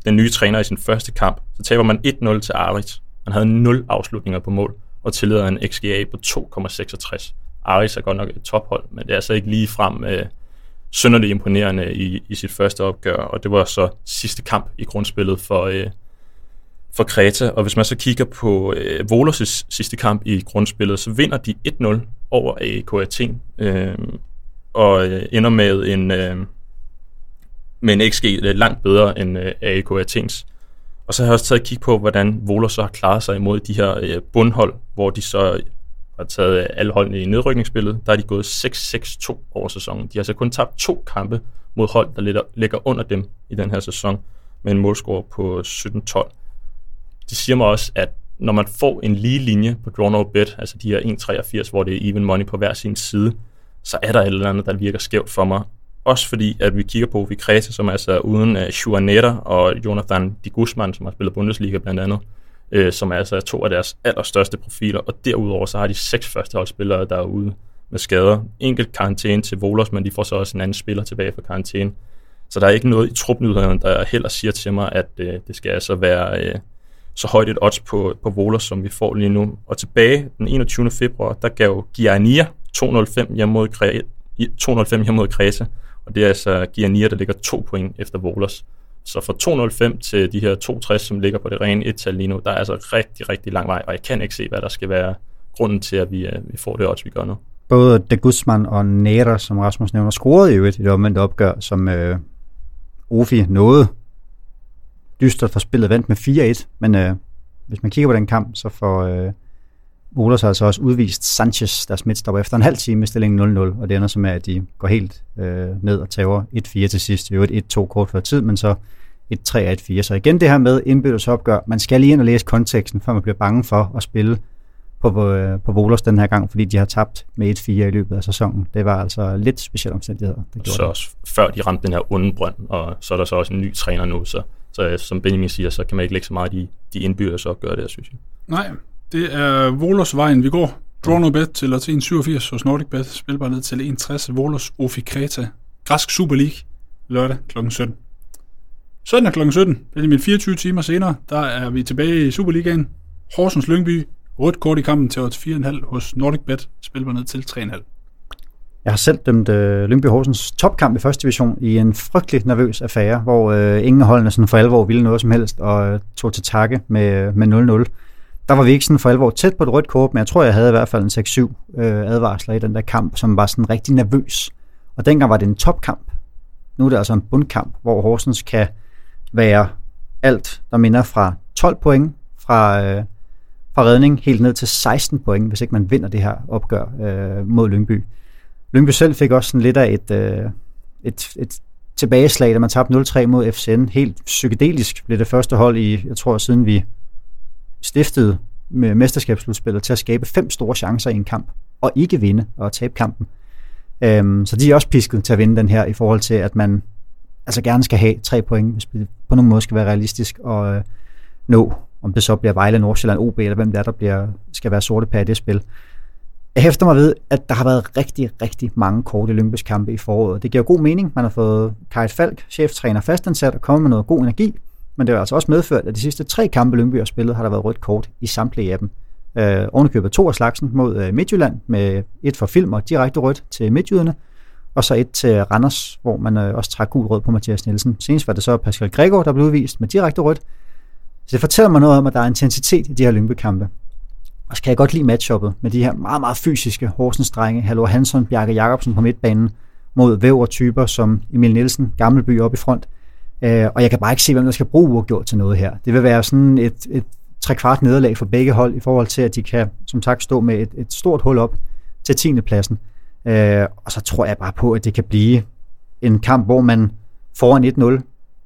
den nye træner i sin første kamp, så taber man 1-0 til Aris. Man havde 0 afslutninger på mål, og tillader en XGA på 2,66. Aris er godt nok et tophold, men det er altså ikke lige frem synderligt imponerende i, i sit første opgør, og det var så sidste kamp i grundspillet for, øh, for Kreta, og hvis man så kigger på øh, Volos' sidste kamp i grundspillet, så vinder de 1-0 over AEK Athen, øh, og øh, ender med en, øh, med en XG øh, langt bedre end øh, AEK Athens. Og så har jeg også taget et kig på, hvordan Volos så har klaret sig imod de her øh, bundhold, hvor de så har taget alle holdene i nedrykningsspillet. Der er de gået 6-6-2 over sæsonen. De har så kun tabt to kampe mod hold, der ligger under dem i den her sæson, med en målscore på 17-12 det siger mig også, at når man får en lige linje på draw no bet, altså de her 1,83, hvor det er even money på hver sin side, så er der et eller andet, der virker skævt for mig. Også fordi, at vi kigger på Vikreta, som altså er uden øh, uh, Schuanetta og Jonathan Di Guzman, som har spillet Bundesliga blandt andet, øh, som altså er altså to af deres allerstørste profiler, og derudover så har de seks førsteholdsspillere, der er ude med skader. Enkelt karantæne til Volos, men de får så også en anden spiller tilbage fra karantæne. Så der er ikke noget i trupnyhederne, der heller siger til mig, at øh, det skal altså være... øh, så højt et odds på, på Volos, som vi får lige nu. Og tilbage den 21. februar, der gav Giannia 205 hjemme mod, 205 hjemme mod Kreta, og det er altså Giannia, der ligger to point efter Volos. Så fra 205 til de her 260, som ligger på det rene et-tal lige nu, der er altså rigtig, rigtig lang vej, og jeg kan ikke se, hvad der skal være grunden til, at vi, øh, vi får det odds, vi gør nu. Både De Guzman og Nera, som Rasmus nævner, scorede jo et i det omvendte opgør, som øh, Ofi nåede dystert for spillet vandt med 4-1, men øh, hvis man kigger på den kamp, så får øh, Olas altså også udvist Sanchez, deres midtstopper, efter en halv time med stillingen 0-0, og det ender så med, at de går helt øh, ned og tager 1-4 til sidst. Det jo et 1-2 kort før tid, men så 1-3-1-4. Så igen det her med indbyrdes opgør, man skal lige ind og læse konteksten, før man bliver bange for at spille på, på, øh, på Volos den her gang, fordi de har tabt med 1-4 i løbet af sæsonen. Det var altså lidt specielle omstændigheder. Det så også før de ramte den her onde brønd, og så er der så også en ny træner nu, så så øh, som Benjamin siger, så kan man ikke lægge så meget i de indbyrdes opgør der, synes jeg. Nej, det er Volos vejen, vi går. Draw no bet til 1,87 hos Nordic Bet. Spilbar ned til 1,60. Volos Ofi Kreta. Græsk Super League. Lørdag kl. 17. Søndag kl. 17. Det er min 24 timer senere. Der er vi tilbage i Superligaen. Horsens Lyngby. Rødt kort i kampen til 4,5 hos Nordic Bet. Spilbar ned til 3,5. Jeg har selv dømt øh, Lyngby Horsens topkamp i første division i en frygtelig nervøs affære, hvor øh, ingen af holdene sådan for alvor ville noget som helst og øh, tog til takke med, øh, med 0-0. Der var vi ikke sådan for alvor tæt på et rødt kort, men jeg tror, jeg havde i hvert fald en 6-7 øh, advarsler i den der kamp, som var sådan rigtig nervøs. Og dengang var det en topkamp. Nu er det altså en bundkamp, hvor Horsens kan være alt, der minder fra 12 point fra, øh, fra redning helt ned til 16 point, hvis ikke man vinder det her opgør øh, mod Lyngby. Lyngby selv fik også sådan lidt af et, øh, et, et tilbageslag, da man tabte 0-3 mod FCN. Helt psykedelisk blev det første hold i, jeg tror, siden vi stiftede med mesterskabsslutspillet til at skabe fem store chancer i en kamp, og ikke vinde og tabe kampen. Øhm, så de er også pisket til at vinde den her, i forhold til, at man altså gerne skal have tre point, hvis det på nogen måde skal være realistisk og øh, nå, om det så bliver Vejle, Nordsjælland, OB, eller hvem det er, der bliver, skal være sorte på i det spil. Jeg hæfter mig ved, at der har været rigtig, rigtig mange korte Lyngby's kampe i foråret. Det giver god mening. Man har fået Kajt Falk, cheftræner, fastansat og kommet med noget god energi. Men det har altså også medført, at de sidste tre kampe, Lyngby har spillet, har der været rødt kort i samtlige af dem. Øh, ovenikøbet to af slagsen mod øh, Midtjylland, med et for film og direkte rødt til Midtjyderne, og så et til Randers, hvor man øh, også trak gul rød på Mathias Nielsen. Senest var det så Pascal Gregor, der blev udvist med direkte rødt. Så det fortæller mig noget om, at der er intensitet i de her Lyngby-kampe. Og så kan jeg godt lide matchuppet med de her meget, meget fysiske Horsens-drenge, Hallo Hansson, Bjarke Jacobsen på midtbanen, mod væver-typer som Emil Nielsen, Gammelby op i front. Øh, og jeg kan bare ikke se, hvem der skal bruge uafgjort til noget her. Det vil være sådan et, et trekvart nederlag for begge hold i forhold til, at de kan, som sagt, stå med et, et stort hul op til 10. pladsen. Øh, og så tror jeg bare på, at det kan blive en kamp, hvor man foran 1-0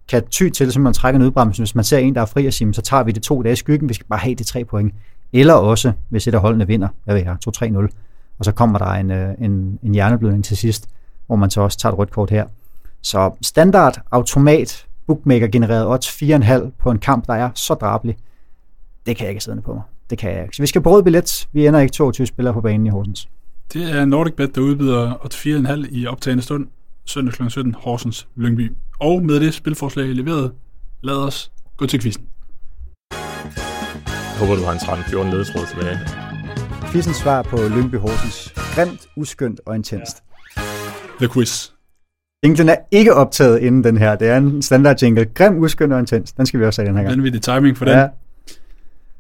kan ty til, som man trækker nødbremsen. Hvis man ser en, der er fri og siger, så tager vi det to dage i skyggen, vi skal bare have de tre point. Eller også, hvis et af holdene vinder, hvad ved jeg, 2-3-0, og så kommer der en, øh, en, en hjerneblødning til sidst, hvor man så også tager et rødt kort her. Så standard, automat, bookmaker genereret odds 4,5 på en kamp, der er så drabelig, det kan jeg ikke sidde på mig. Det kan jeg ikke. Så vi skal på rød billet. Vi ender ikke 22 spillere på banen i Horsens. Det er Nordic Bet, der udbyder 4,5 i optagende stund søndag kl. 17 Horsens Lyngby. Og med det spilforslag leveret, lad os gå til quizzen håber, du har en 13-14 ledetråd tilbage. Quizens svar på Lyngby Horsens. Grimt, uskyndt og intenst. The quiz. Jinglen er ikke optaget inden den her. Det er en standard jingle. Grim, uskyndt og intens. Den skal vi også have den her gang. Det timing for den. Ja.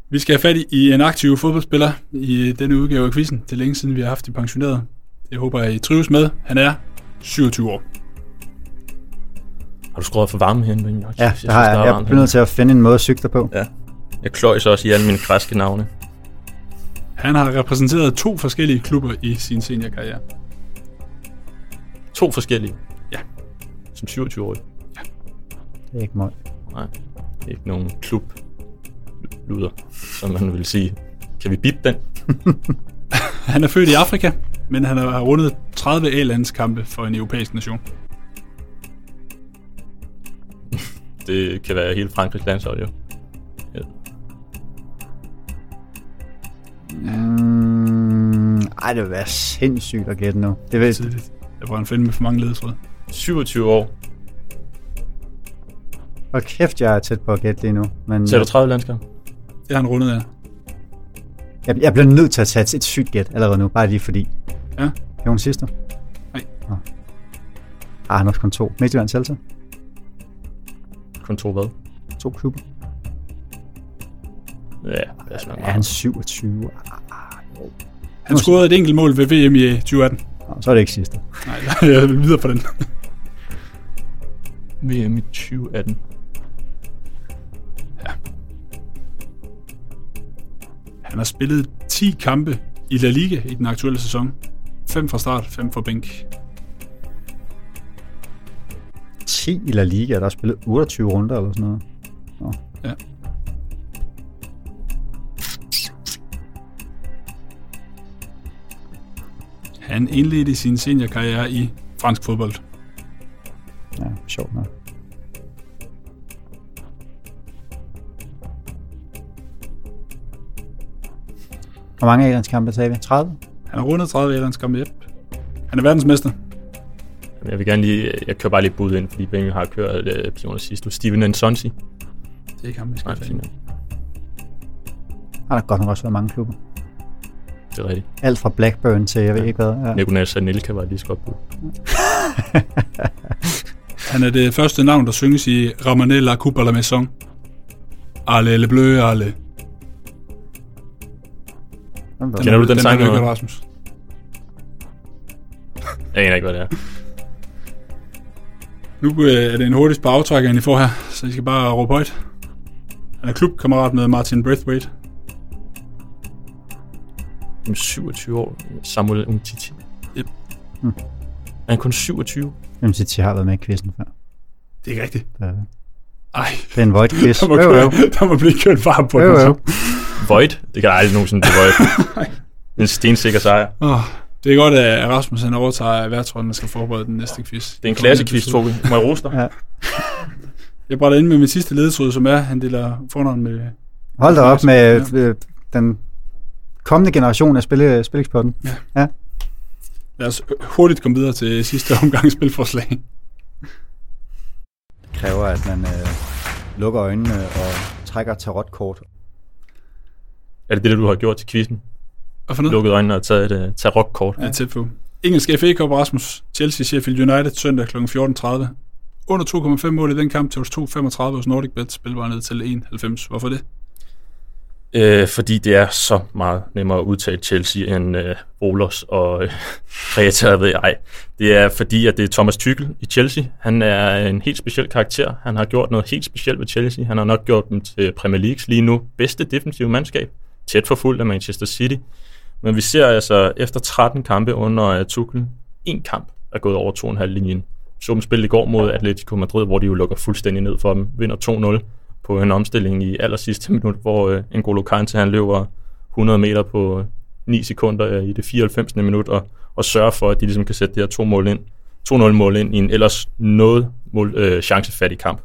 Vi skal have fat i en aktiv fodboldspiller i denne udgave af quizzen. Det er længe siden, vi har haft de pensioneret. Jeg håber, at I trives med. Han er 27 år. Har du skruet for varmen herinde? Jeg, Ja, synes, det har jeg. er Jeg bliver nødt til at finde en måde at cykle på. Ja. Jeg kløjs også i alle mine græske navne. Han har repræsenteret to forskellige klubber i sin seniorkarriere. To forskellige. Ja. Som 27-årig. Det er ikke meget. Nej, ikke nogen klub luder, som man vil sige. Kan vi bip den? Han er født i Afrika, men han har rundet 30 A-landskampe for en europæisk nation. Det kan være hele Frankrigs landshold, jo. Ja. Mm, ej, det vil være sindssygt at gætte nu. Det vil, Tidligt. Jeg var en film med for mange ledetråde. 27 år. og kæft, jeg er tæt på at gætte lige nu. Men Ser du 30 landskampe? Det har han rundet af. jeg, jeg bliver nødt til at tage et sygt gæt allerede nu, bare lige fordi. Ja. Det var den sidste. Nej. Nå. Ah, han har også kun to. Midtjylland Celta. Kun to hvad? To klubber. Ja, det er sådan Er han 27? Han scorede et enkelt mål ved VM i 2018. Nå, så er det ikke sidste. Nej, jeg vil videre på den. VM i 2018. Han har spillet 10 kampe i La Liga i den aktuelle sæson. 5 fra start, 5 fra bænk. 10 i La Liga, der har spillet 28 runder eller sådan noget. Nå. Ja. Han indledte sin seniorkarriere i fransk fodbold. Ja, sjovt nok. Hvor mange A-landskampe sagde vi? 30? Han har rundet 30 A-landskampe, yep. Han er verdensmester. Jeg vil gerne lige, jeg kører bare lige bud ind, fordi Benny har kørt øh, personer sidst. Du Steven Nsonsi. Det er ikke ham, vi skal Nej. Han har godt nok også været mange klubber. Det er rigtigt. Alt fra Blackburn til jeg ved ikke hvad. Ja. Nicolas Anelka var lige så godt bud. Han er det første navn, der synges i Ramené la Coupe à la Maison. Alle le bleu, alle. Den Kender du den er sang, ikke, eller? Rasmus? Jeg aner ikke, hvad det er. Nu øh, er det en hurtig sparetrækker, I får her, så I skal bare råbe højt. Han er klubkammerat med Martin Braithwaite. Jamen, 27 år. Samuel Umtiti. Yep. Er han kun 27? City har været med i quizzen før. Det er ikke rigtigt. Det er, Ej, det er en void quiz. der må, køre, der må blive kørt varm på Jo, den. jo. Void? Det kan der aldrig nogensinde blive Void. en stensikker sejr. Oh, det er godt, at Rasmus han overtager værtsrollen og skal forberede den næste quiz. Det er en klasse quiz, Tobi. Må jeg rose dig? Ja. Jeg brænder ind med min sidste ledetråd, som er, han deler fornavn med... Hold da op med øh, den kommende generation af spille, spileksporten. Lad os hurtigt komme videre til sidste omgang spilforslag. Det kræver, at man øh, lukker øjnene og trækker tarotkort. Er det det, du har gjort til quizzen? Og for noget? Lukket øjnene og taget et uh, tarokkort? Ja, tæt på. Engelsk FA Cup Rasmus. Chelsea Sheffield United søndag kl. 14.30. Under 2,5 mål i den kamp til hos 2,35 hos Nordic Bet. Spil var ned til 1,90. Hvorfor det? Øh, fordi det er så meget nemmere at udtale Chelsea end øh, Olos og øh, Kreta, ved jeg. Det er fordi, at det er Thomas Tuchel i Chelsea. Han er en helt speciel karakter. Han har gjort noget helt specielt ved Chelsea. Han har nok gjort dem til Premier Leagues lige nu bedste defensive mandskab. Tæt forfulgt af Manchester City. Men vi ser altså efter 13 kampe under uh, Tuchel, en kamp er gået over 2,5 linjen. Så dem spillet i går mod Atletico Madrid, hvor de jo lukker fuldstændig ned for dem. Vinder 2-0 på en omstilling i aller sidste minut, hvor øh, N'Golo Kante han løber 100 meter på øh, 9 sekunder øh, i det 94. minut, og, og sørger for, at de ligesom kan sætte det her to mål ind, 2-0 mål ind i en ellers noget mål, øh, chancefattig kamp.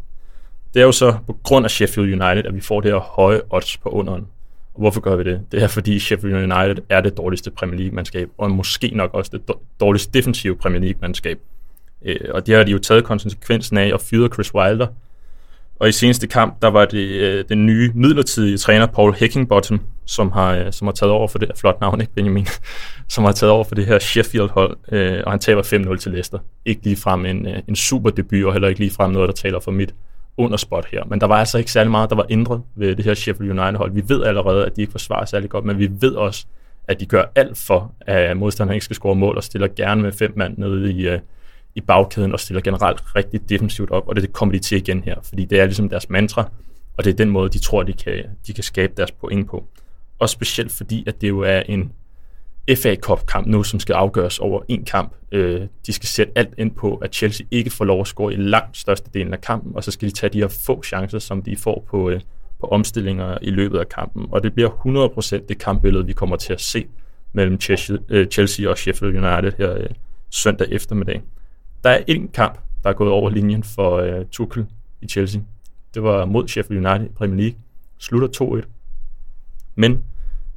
Det er jo så på grund af Sheffield United, at vi får det her høje odds på underen. Og hvorfor gør vi det? Det er fordi Sheffield United er det dårligste Premier League-mandskab, og måske nok også det dårligste defensive Premier League-mandskab. Øh, og det har de jo taget konsekvensen af og fyret Chris Wilder, og i seneste kamp, der var det øh, den nye midlertidige træner, Paul Heckingbottom, som har, øh, som har taget over for det, flot navn, ikke Benjamin, som har taget over for det her Sheffield-hold, øh, og han taber 5-0 til Leicester. Ikke lige frem en, øh, en super debut, og heller ikke lige frem noget, der taler for mit under spot her. Men der var altså ikke særlig meget, der var ændret ved det her Sheffield United-hold. Vi ved allerede, at de ikke forsvarer særlig godt, men vi ved også, at de gør alt for, at modstanderen ikke skal score mål, og stiller gerne med fem mand nede i, øh, i bagkæden, og stiller generelt rigtig defensivt op, og det kommer de til igen her, fordi det er ligesom deres mantra, og det er den måde, de tror, de kan, de kan skabe deres point på. Og specielt fordi, at det jo er en FA Cup-kamp nu, som skal afgøres over en kamp. Øh, de skal sætte alt ind på, at Chelsea ikke får lov at score i langt største delen af kampen, og så skal de tage de her få chancer, som de får på, øh, på omstillinger i løbet af kampen. Og det bliver 100% det kampbillede, vi kommer til at se mellem Chelsea, øh, Chelsea og Sheffield United her øh, søndag eftermiddag. Der er én kamp, der er gået over linjen for øh, Tuchel i Chelsea. Det var mod Sheffield United i Premier League. Slutter 2-1. Men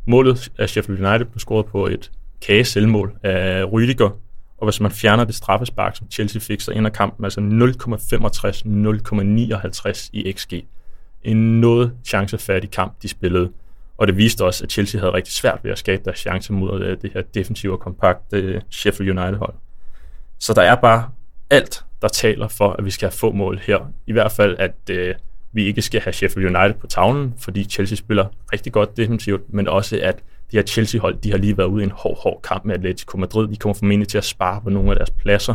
målet af Sheffield United blev scoret på et kage selvmål af Rüdiger, og hvis man fjerner det straffespark, som Chelsea fik, så ender kampen altså 0,65-0,59 i XG. En noget chancefattig kamp, de spillede. Og det viste også, at Chelsea havde rigtig svært ved at skabe deres chance mod øh, det her defensive og kompakte øh, Sheffield United-hold. Så der er bare alt, der taler for, at vi skal have få mål her. I hvert fald, at øh, vi ikke skal have Sheffield United på tavlen, fordi Chelsea spiller rigtig godt defensivt, men også at de her Chelsea-hold, de har lige været ude i en hård, hård kamp med Atletico Madrid. De kommer formentlig til at spare på nogle af deres pladser.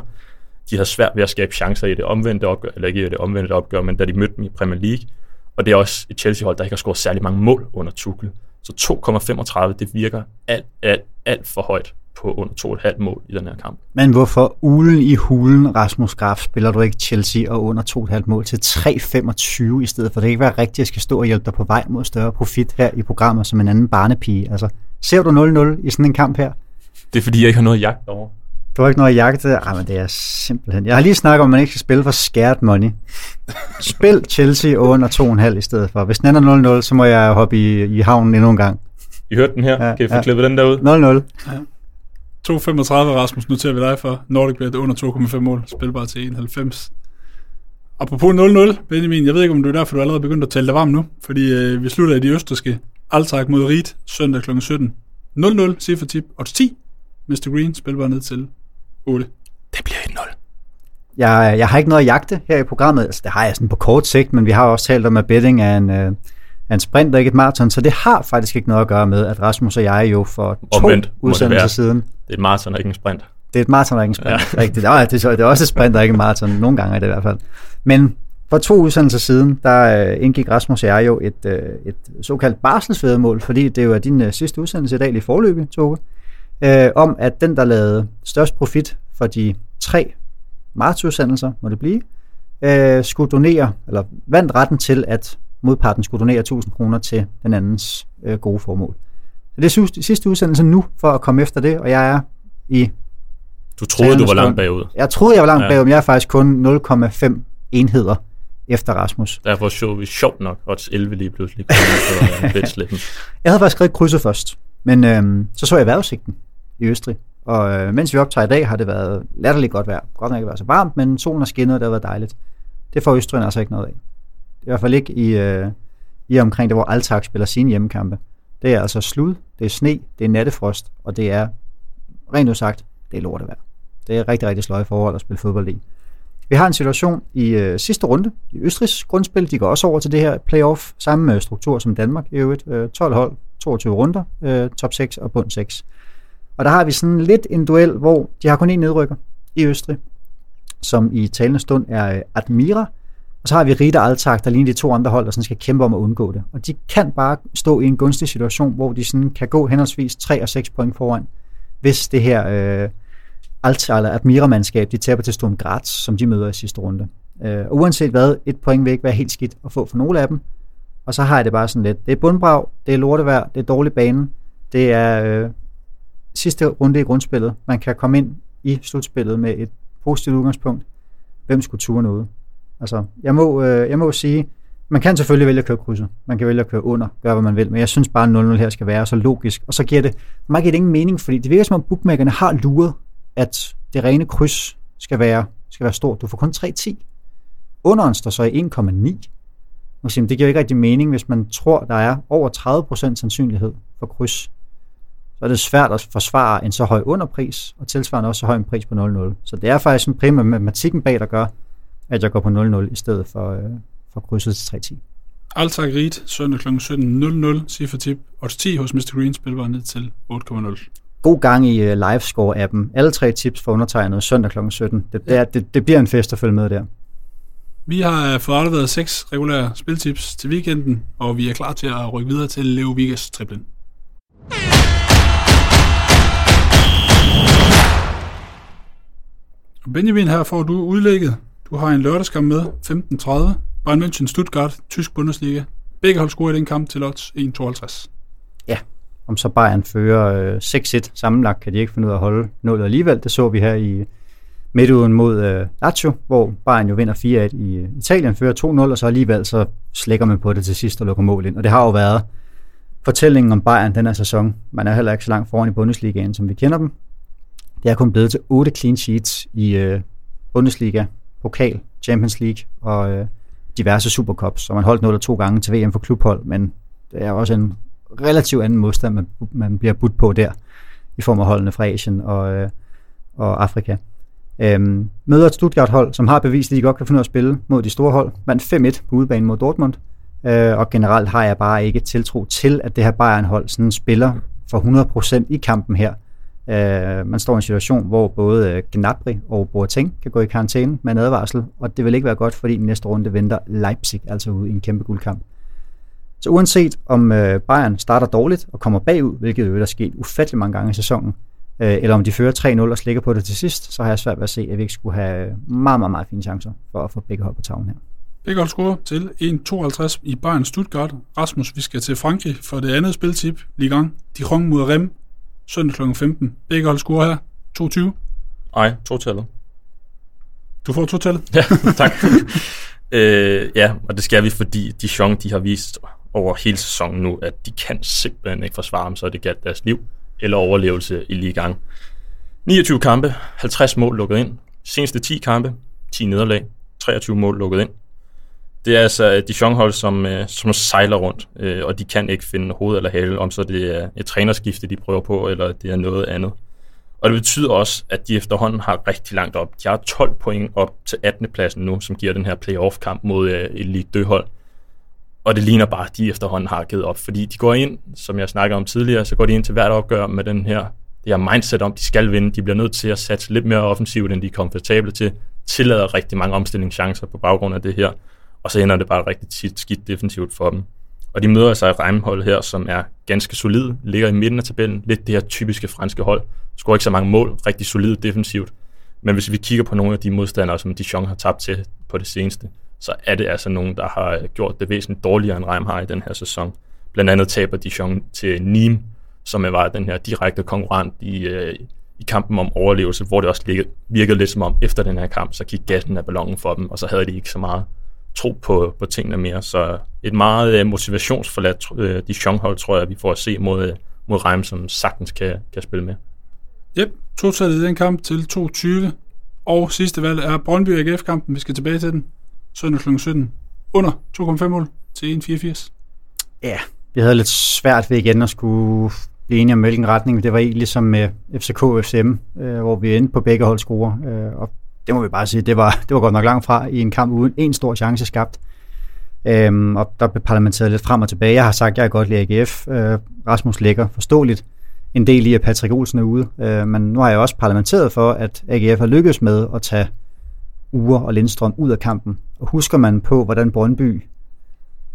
De har svært ved at skabe chancer i det omvendte opgør, eller ikke i det omvendte opgør, men da de mødte dem i Premier League. Og det er også et Chelsea-hold, der ikke har scoret særlig mange mål under Tuchel. Så 2,35, det virker alt, alt, alt for højt på under 2,5 mål i den her kamp. Men hvorfor ulen i hulen, Rasmus Graf, spiller du ikke Chelsea og under 2,5 mål til 3,25 i stedet for? Det kan ikke være rigtigt, at jeg skal stå og hjælpe dig på vej mod større profit her i programmet som en anden barnepige. Altså, ser du 0-0 i sådan en kamp her? Det er fordi, jeg ikke har noget jagt over. Du har ikke noget at jagte? Ej, men det er simpelthen... Jeg har lige snakket om, at man ikke skal spille for scared money. Spil Chelsea under 2,5 i stedet for. Hvis den ender 0-0, så må jeg hoppe i, i havnen endnu en gang. I hørte den her? Ja, kan I få ja. klippet den der ud? 0-0. Ja. 2,35 Rasmus noterer vi dig for. Nordic Bet under 2,5 mål. Spilbar til 91. Apropos 0-0, Benjamin, jeg ved ikke, om du er derfor, du allerede begyndt at tale dig varm nu, fordi øh, vi slutter i de østerske Altag mod Ried søndag kl. 17. 0-0, cifre tip, odds 10. Mr. Green, spilbar ned til 8. Det bliver 1-0. Jeg, jeg har ikke noget at jagte her i programmet. Altså, det har jeg sådan på kort sigt, men vi har også talt om, at betting er en, øh, er en sprint og ikke et maraton, så det har faktisk ikke noget at gøre med, at Rasmus og jeg jo for to Omvendt udsendelser siden Det er et maraton og ikke en sprint. Det er et maraton og ikke en sprint. Ja. Rigtigt. Ja, det, er, det er også et sprint og ikke en maraton. Nogle gange er det i hvert fald. Men for to udsendelser siden, der øh, indgik Rasmus og jeg jo et, øh, et såkaldt barselsvædemål, fordi det jo er din øh, sidste udsendelse i dag lige forløbig, Toge, øh, om at den, der lavede størst profit for de tre martsudsendelser, må det blive, øh, skulle donere, eller vandt retten til, at modparten skulle donere 1000 kroner til den andens øh, gode formål. Så det er sidste- udsendelse nu, for at komme efter det, og jeg er i Du troede, du var langt bagud. jeg troede, jeg var langt Ja. bagud, men jeg er faktisk kun 0,5 enheder efter Rasmus. Derfor så vi sjovt nok odds 11 lige pludselig øh. Jeg havde faktisk skrevet krydset først, men øhm, så så jeg vejrudsigten i Østrig. Og øh, mens vi optager i dag, har det været latterligt godt vejr. Godt nok ikke været så varmt, men solen har skinnet, og det har været dejligt. Det får Østrig altså ikke noget af. I hvert fald ikke i, øh, i omkring det, hvor Altak spiller sine hjemmekampe. Det er altså slud, det er sne, det er nattefrost, og det er, rent udsagt, det er lortevejr. Det er rigtig, rigtig sløje forhold at spille fodbold i. Vi har en situation i øh, sidste runde i Østrigs grundspil. De går også over til det her playoff, samme øh, struktur som Danmark i øvrigt. Øh, 12 hold, 22 runder, øh, top 6 og bund 6. Og der har vi sådan lidt en duel, hvor de har kun én nedrykker i Østrig, som i talende stund er øh, Admira. Og så har vi Rita Altag, der ligner de to andre hold, der sådan skal kæmpe om at undgå det. Og de kan bare stå i en gunstig situation, hvor de sådan kan gå henholdsvis 3 og 6 point foran, hvis det her øh, Altag eller Admira-mandskab, de taber til Sturm Graz, som de møder i sidste runde. Øh, og uanset hvad, et point vil ikke være helt skidt at få for nogle af dem. Og så har jeg det bare sådan lidt. Det er bundbrag, det er lortevejr, det er dårlig bane, det er øh, sidste runde i grundspillet. Man kan komme ind i slutspillet med et positivt udgangspunkt. Hvem skulle ture noget? Altså, jeg må, øh, jeg må sige, man kan selvfølgelig vælge at køre krydset. Man kan vælge at køre under, gøre hvad man vil, men jeg synes bare, at 0-0 her skal være så logisk. Og så giver det, mig giver det ingen mening, fordi det virker som om bookmakerne har luret, at det rene kryds skal være, skal være stort. Du får kun 3-10. Underen står så i 1,9. Man kan Det giver ikke rigtig mening, hvis man tror, der er over 30% sandsynlighed for kryds. Så er det svært at forsvare en så høj underpris, og tilsvarende også så høj en pris på 0-0. Så det er faktisk en primær matematikken bag, der gør, at jeg går på 0-0 i stedet for, øh, fra krydset til 3-10. Altak Ried, søndag kl. 17.00, cifre tip, odds 10 hos Mr. Green, spilbar ned til 8,0. God gang i uh, livescore-appen. Alle tre tips for undertegnet søndag kl. 17. Det, det, er, det, det bliver en fest at følge med der. Vi har fået afleveret seks regulære spiltips til weekenden, og vi er klar til at rykke videre til Leo Vigas triplen. Benjamin, her får du udlægget. Du har en lørdagskamp med, 15.30. Bayern München, Stuttgart, Tysk Bundesliga. Begge hold scorer i den kamp til odds 1,52. Ja, om så Bayern fører øh, 6-1 sammenlagt, kan de ikke finde ud af at holde nullet alligevel. Det så vi her i midtugen mod øh, Lazio, hvor Bayern jo vinder 4-1 i øh, Italien, fører 2-0, og så alligevel så slækker man på det til sidst og lukker mål ind. Og det har jo været fortællingen om Bayern den her sæson. Man er heller ikke så langt foran i Bundesligaen, som vi kender dem. Det er kun blevet til 8 clean sheets i øh, Bundesliga, Pokal, Champions League og øh, diverse Supercups, så man holdt 0 to gange til VM for klubhold, men det er også en relativt anden modstand, man, man bliver budt på der, i form af holdene fra Asien og, øh, og Afrika. Øhm, møder et Stuttgart-hold, som har bevist, at de godt kan finde ud af at spille mod de store hold. Vandt 5-1 på udebane mod Dortmund, øh, og generelt har jeg bare ikke tiltro til, at det her Bayern-hold sådan spiller for 100% i kampen her. Øh, man står i en situation, hvor både øh, Gnabry og Boateng kan gå i karantæne med en advarsel, og det vil ikke være godt, fordi næste runde venter Leipzig altså ude i en kæmpe guldkamp. Så uanset om øh, Bayern starter dårligt og kommer bagud, hvilket jo er sket ufattelig mange gange i sæsonen, øh, eller om de fører 3-0 og slikker på det til sidst, så har jeg svært ved at se, at vi ikke skulle have meget, meget, meget fine chancer for at få begge hold på tavlen her. Begge hold scorer til 1-52 i Bayern Stuttgart. Rasmus, vi skal til Frankrig for det andet spiltip. Lige gang. De mod Rem, søndag kl. 15. Begge hold scorer her. 22. Nej, to-tallet. Du får to-tallet? Ja, tak. øh, ja, og det skal vi, fordi Dijon de har vist over hele sæsonen nu, at de kan simpelthen ikke forsvare dem, så det galt deres liv eller overlevelse i ligaen. 29 kampe, 50 mål lukket ind. Seneste 10 kampe, 10 nederlag, 23 mål lukket ind. Det er altså øh, Dijon-hold, som, øh, som sejler rundt, øh, og de kan ikke finde hoved eller hale, om så det er et trænerskifte, de prøver på, eller det er noget andet. Og det betyder også, at de efterhånden har rigtig langt op. De har 12 point op til 18. pladsen nu, som giver den her playoff-kamp mod øh, et Ligue hold Og det ligner bare, at de efterhånden har givet op, fordi de går ind, som jeg snakkede om tidligere, så går de ind til hvert opgør med den her, det her mindset om, at de skal vinde. De bliver nødt til at satse lidt mere offensivt, end de er komfortable til. Tillader rigtig mange omstillingschancer på baggrund af det her og så ender det bare rigtig tit skidt defensivt for dem. Og de møder sig i Reimhold her, som er ganske solid, ligger i midten af tabellen, lidt det her typiske franske hold, scorer ikke så mange mål, rigtig solid defensivt. Men hvis vi kigger på nogle af de modstandere, som Dijon har tabt til på det seneste, så er det altså nogen, der har gjort det væsentligt dårligere end Reim har i den her sæson. Blandt andet taber Dijon til Nîmes, som var den her direkte konkurrent i, øh, i kampen om overlevelse, hvor det også virkede lidt som om, efter den her kamp, så gik gassen af ballonen for dem, og så havde de ikke så meget tro på, på tingene mere. Så et meget uh, motivationsforladt uh, Dijon-hold, tror jeg, vi får at se mod, uh, mod Reim, som sagtens kan, kan spille med. Yep, totallet i den kamp til 22. Og sidste valg er Brøndby AGF-kampen. Vi skal tilbage til den. Søndag kl. 17. Under 2,5 mål til 1,84. Ja, vi havde lidt svært ved igen at skulle blive enige om hvilken retning. Det var egentlig ligesom med FCK og FCM, øh, hvor vi endte på begge hold score. Øh, og det må vi bare sige, det var, det var godt nok langt fra i en kamp uden en stor chance skabt. Øhm, og der blev parlamenteret lidt frem og tilbage. Jeg har sagt, at jeg godt lide AGF. Øh, Rasmus ligger forståeligt en del i, at Patrick Olsen er ude. Øh, men nu har jeg også parlamenteret for, at AGF har lykkedes med at tage Ure og Lindstrøm ud af kampen. Og husker man på, hvordan Brøndby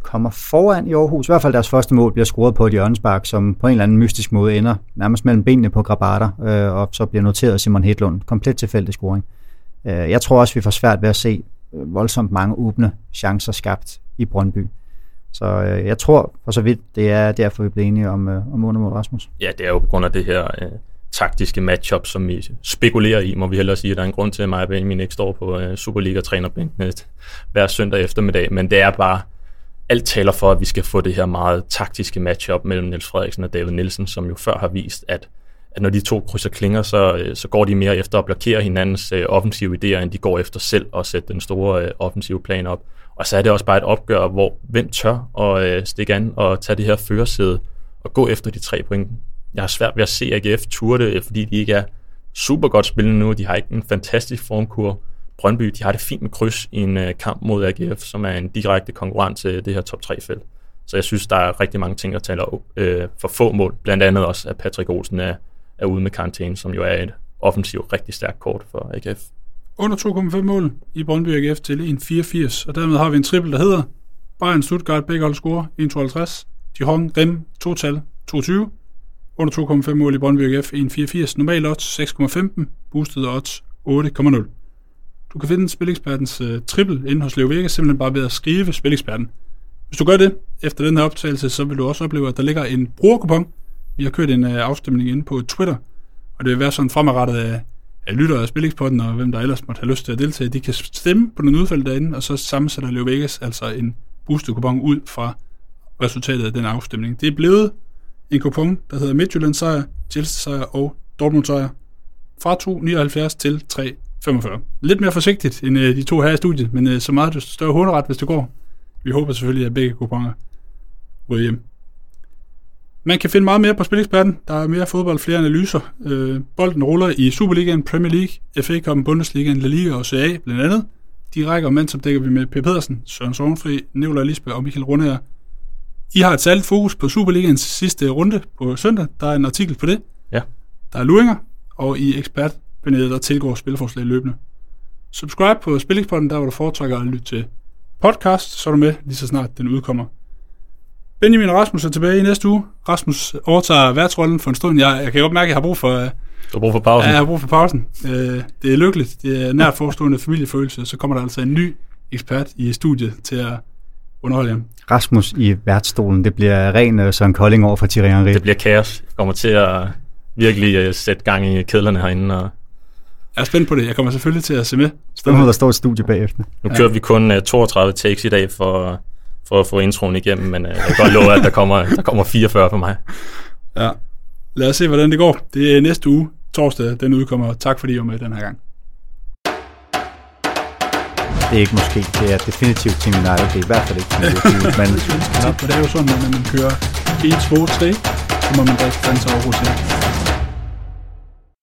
kommer foran i Aarhus. I hvert fald deres første mål bliver scoret på et hjørnespark, som på en eller anden mystisk måde ender nærmest mellem benene på Grabater, øh, og så bliver noteret Simon Hedlund. Komplet tilfældig scoring. Øh, Øh, jeg tror også, vi får svært ved at se øh, voldsomt mange åbne chancer skabt i Brøndby. Så øh, jeg tror for så vidt, det er derfor, vi bliver enige om, øh, om under mod Rasmus. Ja, det er jo på grund af det her øh, taktiske matchup, som vi spekulerer i, må vi hellere sige. Der er en grund til, at mig og Benjamin ikke står på øh, Superliga-trænerbænken øh, hver søndag eftermiddag, men det er bare, alt taler for, at vi skal få det her meget taktiske matchup mellem Niels Frederiksen og David Nielsen, som jo før har vist, at at når de to krydser klinger, så, øh, så går de mere efter at blokere hinandens øh, offensive idéer, end de går efter selv at sætte den store øh, offensive plan op. Og så er det også bare et opgør, hvor hvem tør at øh, stikke an og tage det her førersæde og gå efter de tre point. Jeg har svært ved at se AGF ture det, øh, fordi de ikke er super godt spillende nu. De har ikke en fantastisk formkur. Brøndby, de har det fint med kryds i en øh, kamp mod AGF, som er en direkte konkurrent til det her top 3-felt. Så jeg synes, der er rigtig mange ting, der taler øh, for få mål. Blandt andet også, at Patrick Olsen er, er ude med karantæne, som jo er et offensivt rigtig stærkt kort for AGF. Under 2,5 mål i Brøndby AGF til 1,84, og dermed har vi en triple, der hedder Bayern Stuttgart, begge hold score 1,52, Dijon Rim, total 22, under 2,5 mål i Brøndby AGF 1,84, normal odds 6,15, boosted odds 8,0. Du kan finde Spilekspertens uh, triple inde hos Leo Vegas, simpelthen bare ved at skrive Spileksperten. Hvis du gør det efter den her optagelse, så vil du også opleve, at der ligger en brugerkupon. Vi har kørt en uh, afstemning inde på Twitter, og det vil være sådan fremadrettet øh, af, af lyttere af Spillingspotten, og hvem der ellers måtte have lyst til at deltage. De kan stemme på den udfald derinde, og så sammensætter Leo Vegas altså en boosterkupon ud fra resultatet af den afstemning. Det er blevet en kupon, der hedder Midtjylland sejr, Chelsea sejr og Dortmund sejr. Fra 2,79 til 3,45. Lidt mere forsigtigt end uh, de to her i studiet, men uh, så meget desto større hunderet, hvis det går. Vi håber selvfølgelig, at begge kuponer ryger hjem. Man kan finde meget mere på Spileksperten. Der er mere fodbold, flere analyser. Øh, bolden ruller i Superligaen, Premier League, FA Cup, Bundesligaen, La Liga og CA blandt andet. De rækker mandsopdækker vi med Per Pedersen, Søren Sovnfri, Nicolai Lisbeth og Michael Rundager. I har et særligt fokus på Superligaens sidste runde på søndag. Der er en artikel på det. Ja. Der er luinger, og i ekspertpanelet, der tilgår spilforslag løbende. Subscribe på Spillingspotten, der hvor du foretrækker at lytte til podcast, så er du med lige så snart den udkommer. Benjamin og Rasmus er tilbage i næste uge. Rasmus overtager værtsrollen for en stund. Jeg, jeg kan godt mærke, at jeg har brug for, du har brug for pausen. Ja, jeg har brug for pausen. Øh, det er lykkeligt. Det er nært forestående familiefølelse. Så kommer der altså en ny ekspert i studiet til at underholde jer. Rasmus i værtsstolen, det bliver ren uh, Søren Kolding over for Thierry Henry. Det bliver kaos. Jeg kommer til at virkelig uh, sætte gang i kedlerne herinde. Og... Jeg er spændt på det. Jeg kommer selvfølgelig til at se med. Må der stå et studie bagefter. Nu kører ja. vi kun uh, 32 takes i dag for, for at få introen igennem, men uh, jeg kan godt love, at der kommer, der kommer 44 på mig. Ja. Lad os se, hvordan det går. Det er næste uge, torsdag, den udkommer. Tak fordi I var med den her gang. Det er ikke måske, det er definitivt Team United. Det er i hvert fald ikke Team United. men, det er jo sådan, at når man kører 1, 2, 3, så må man drikke Fanta over hos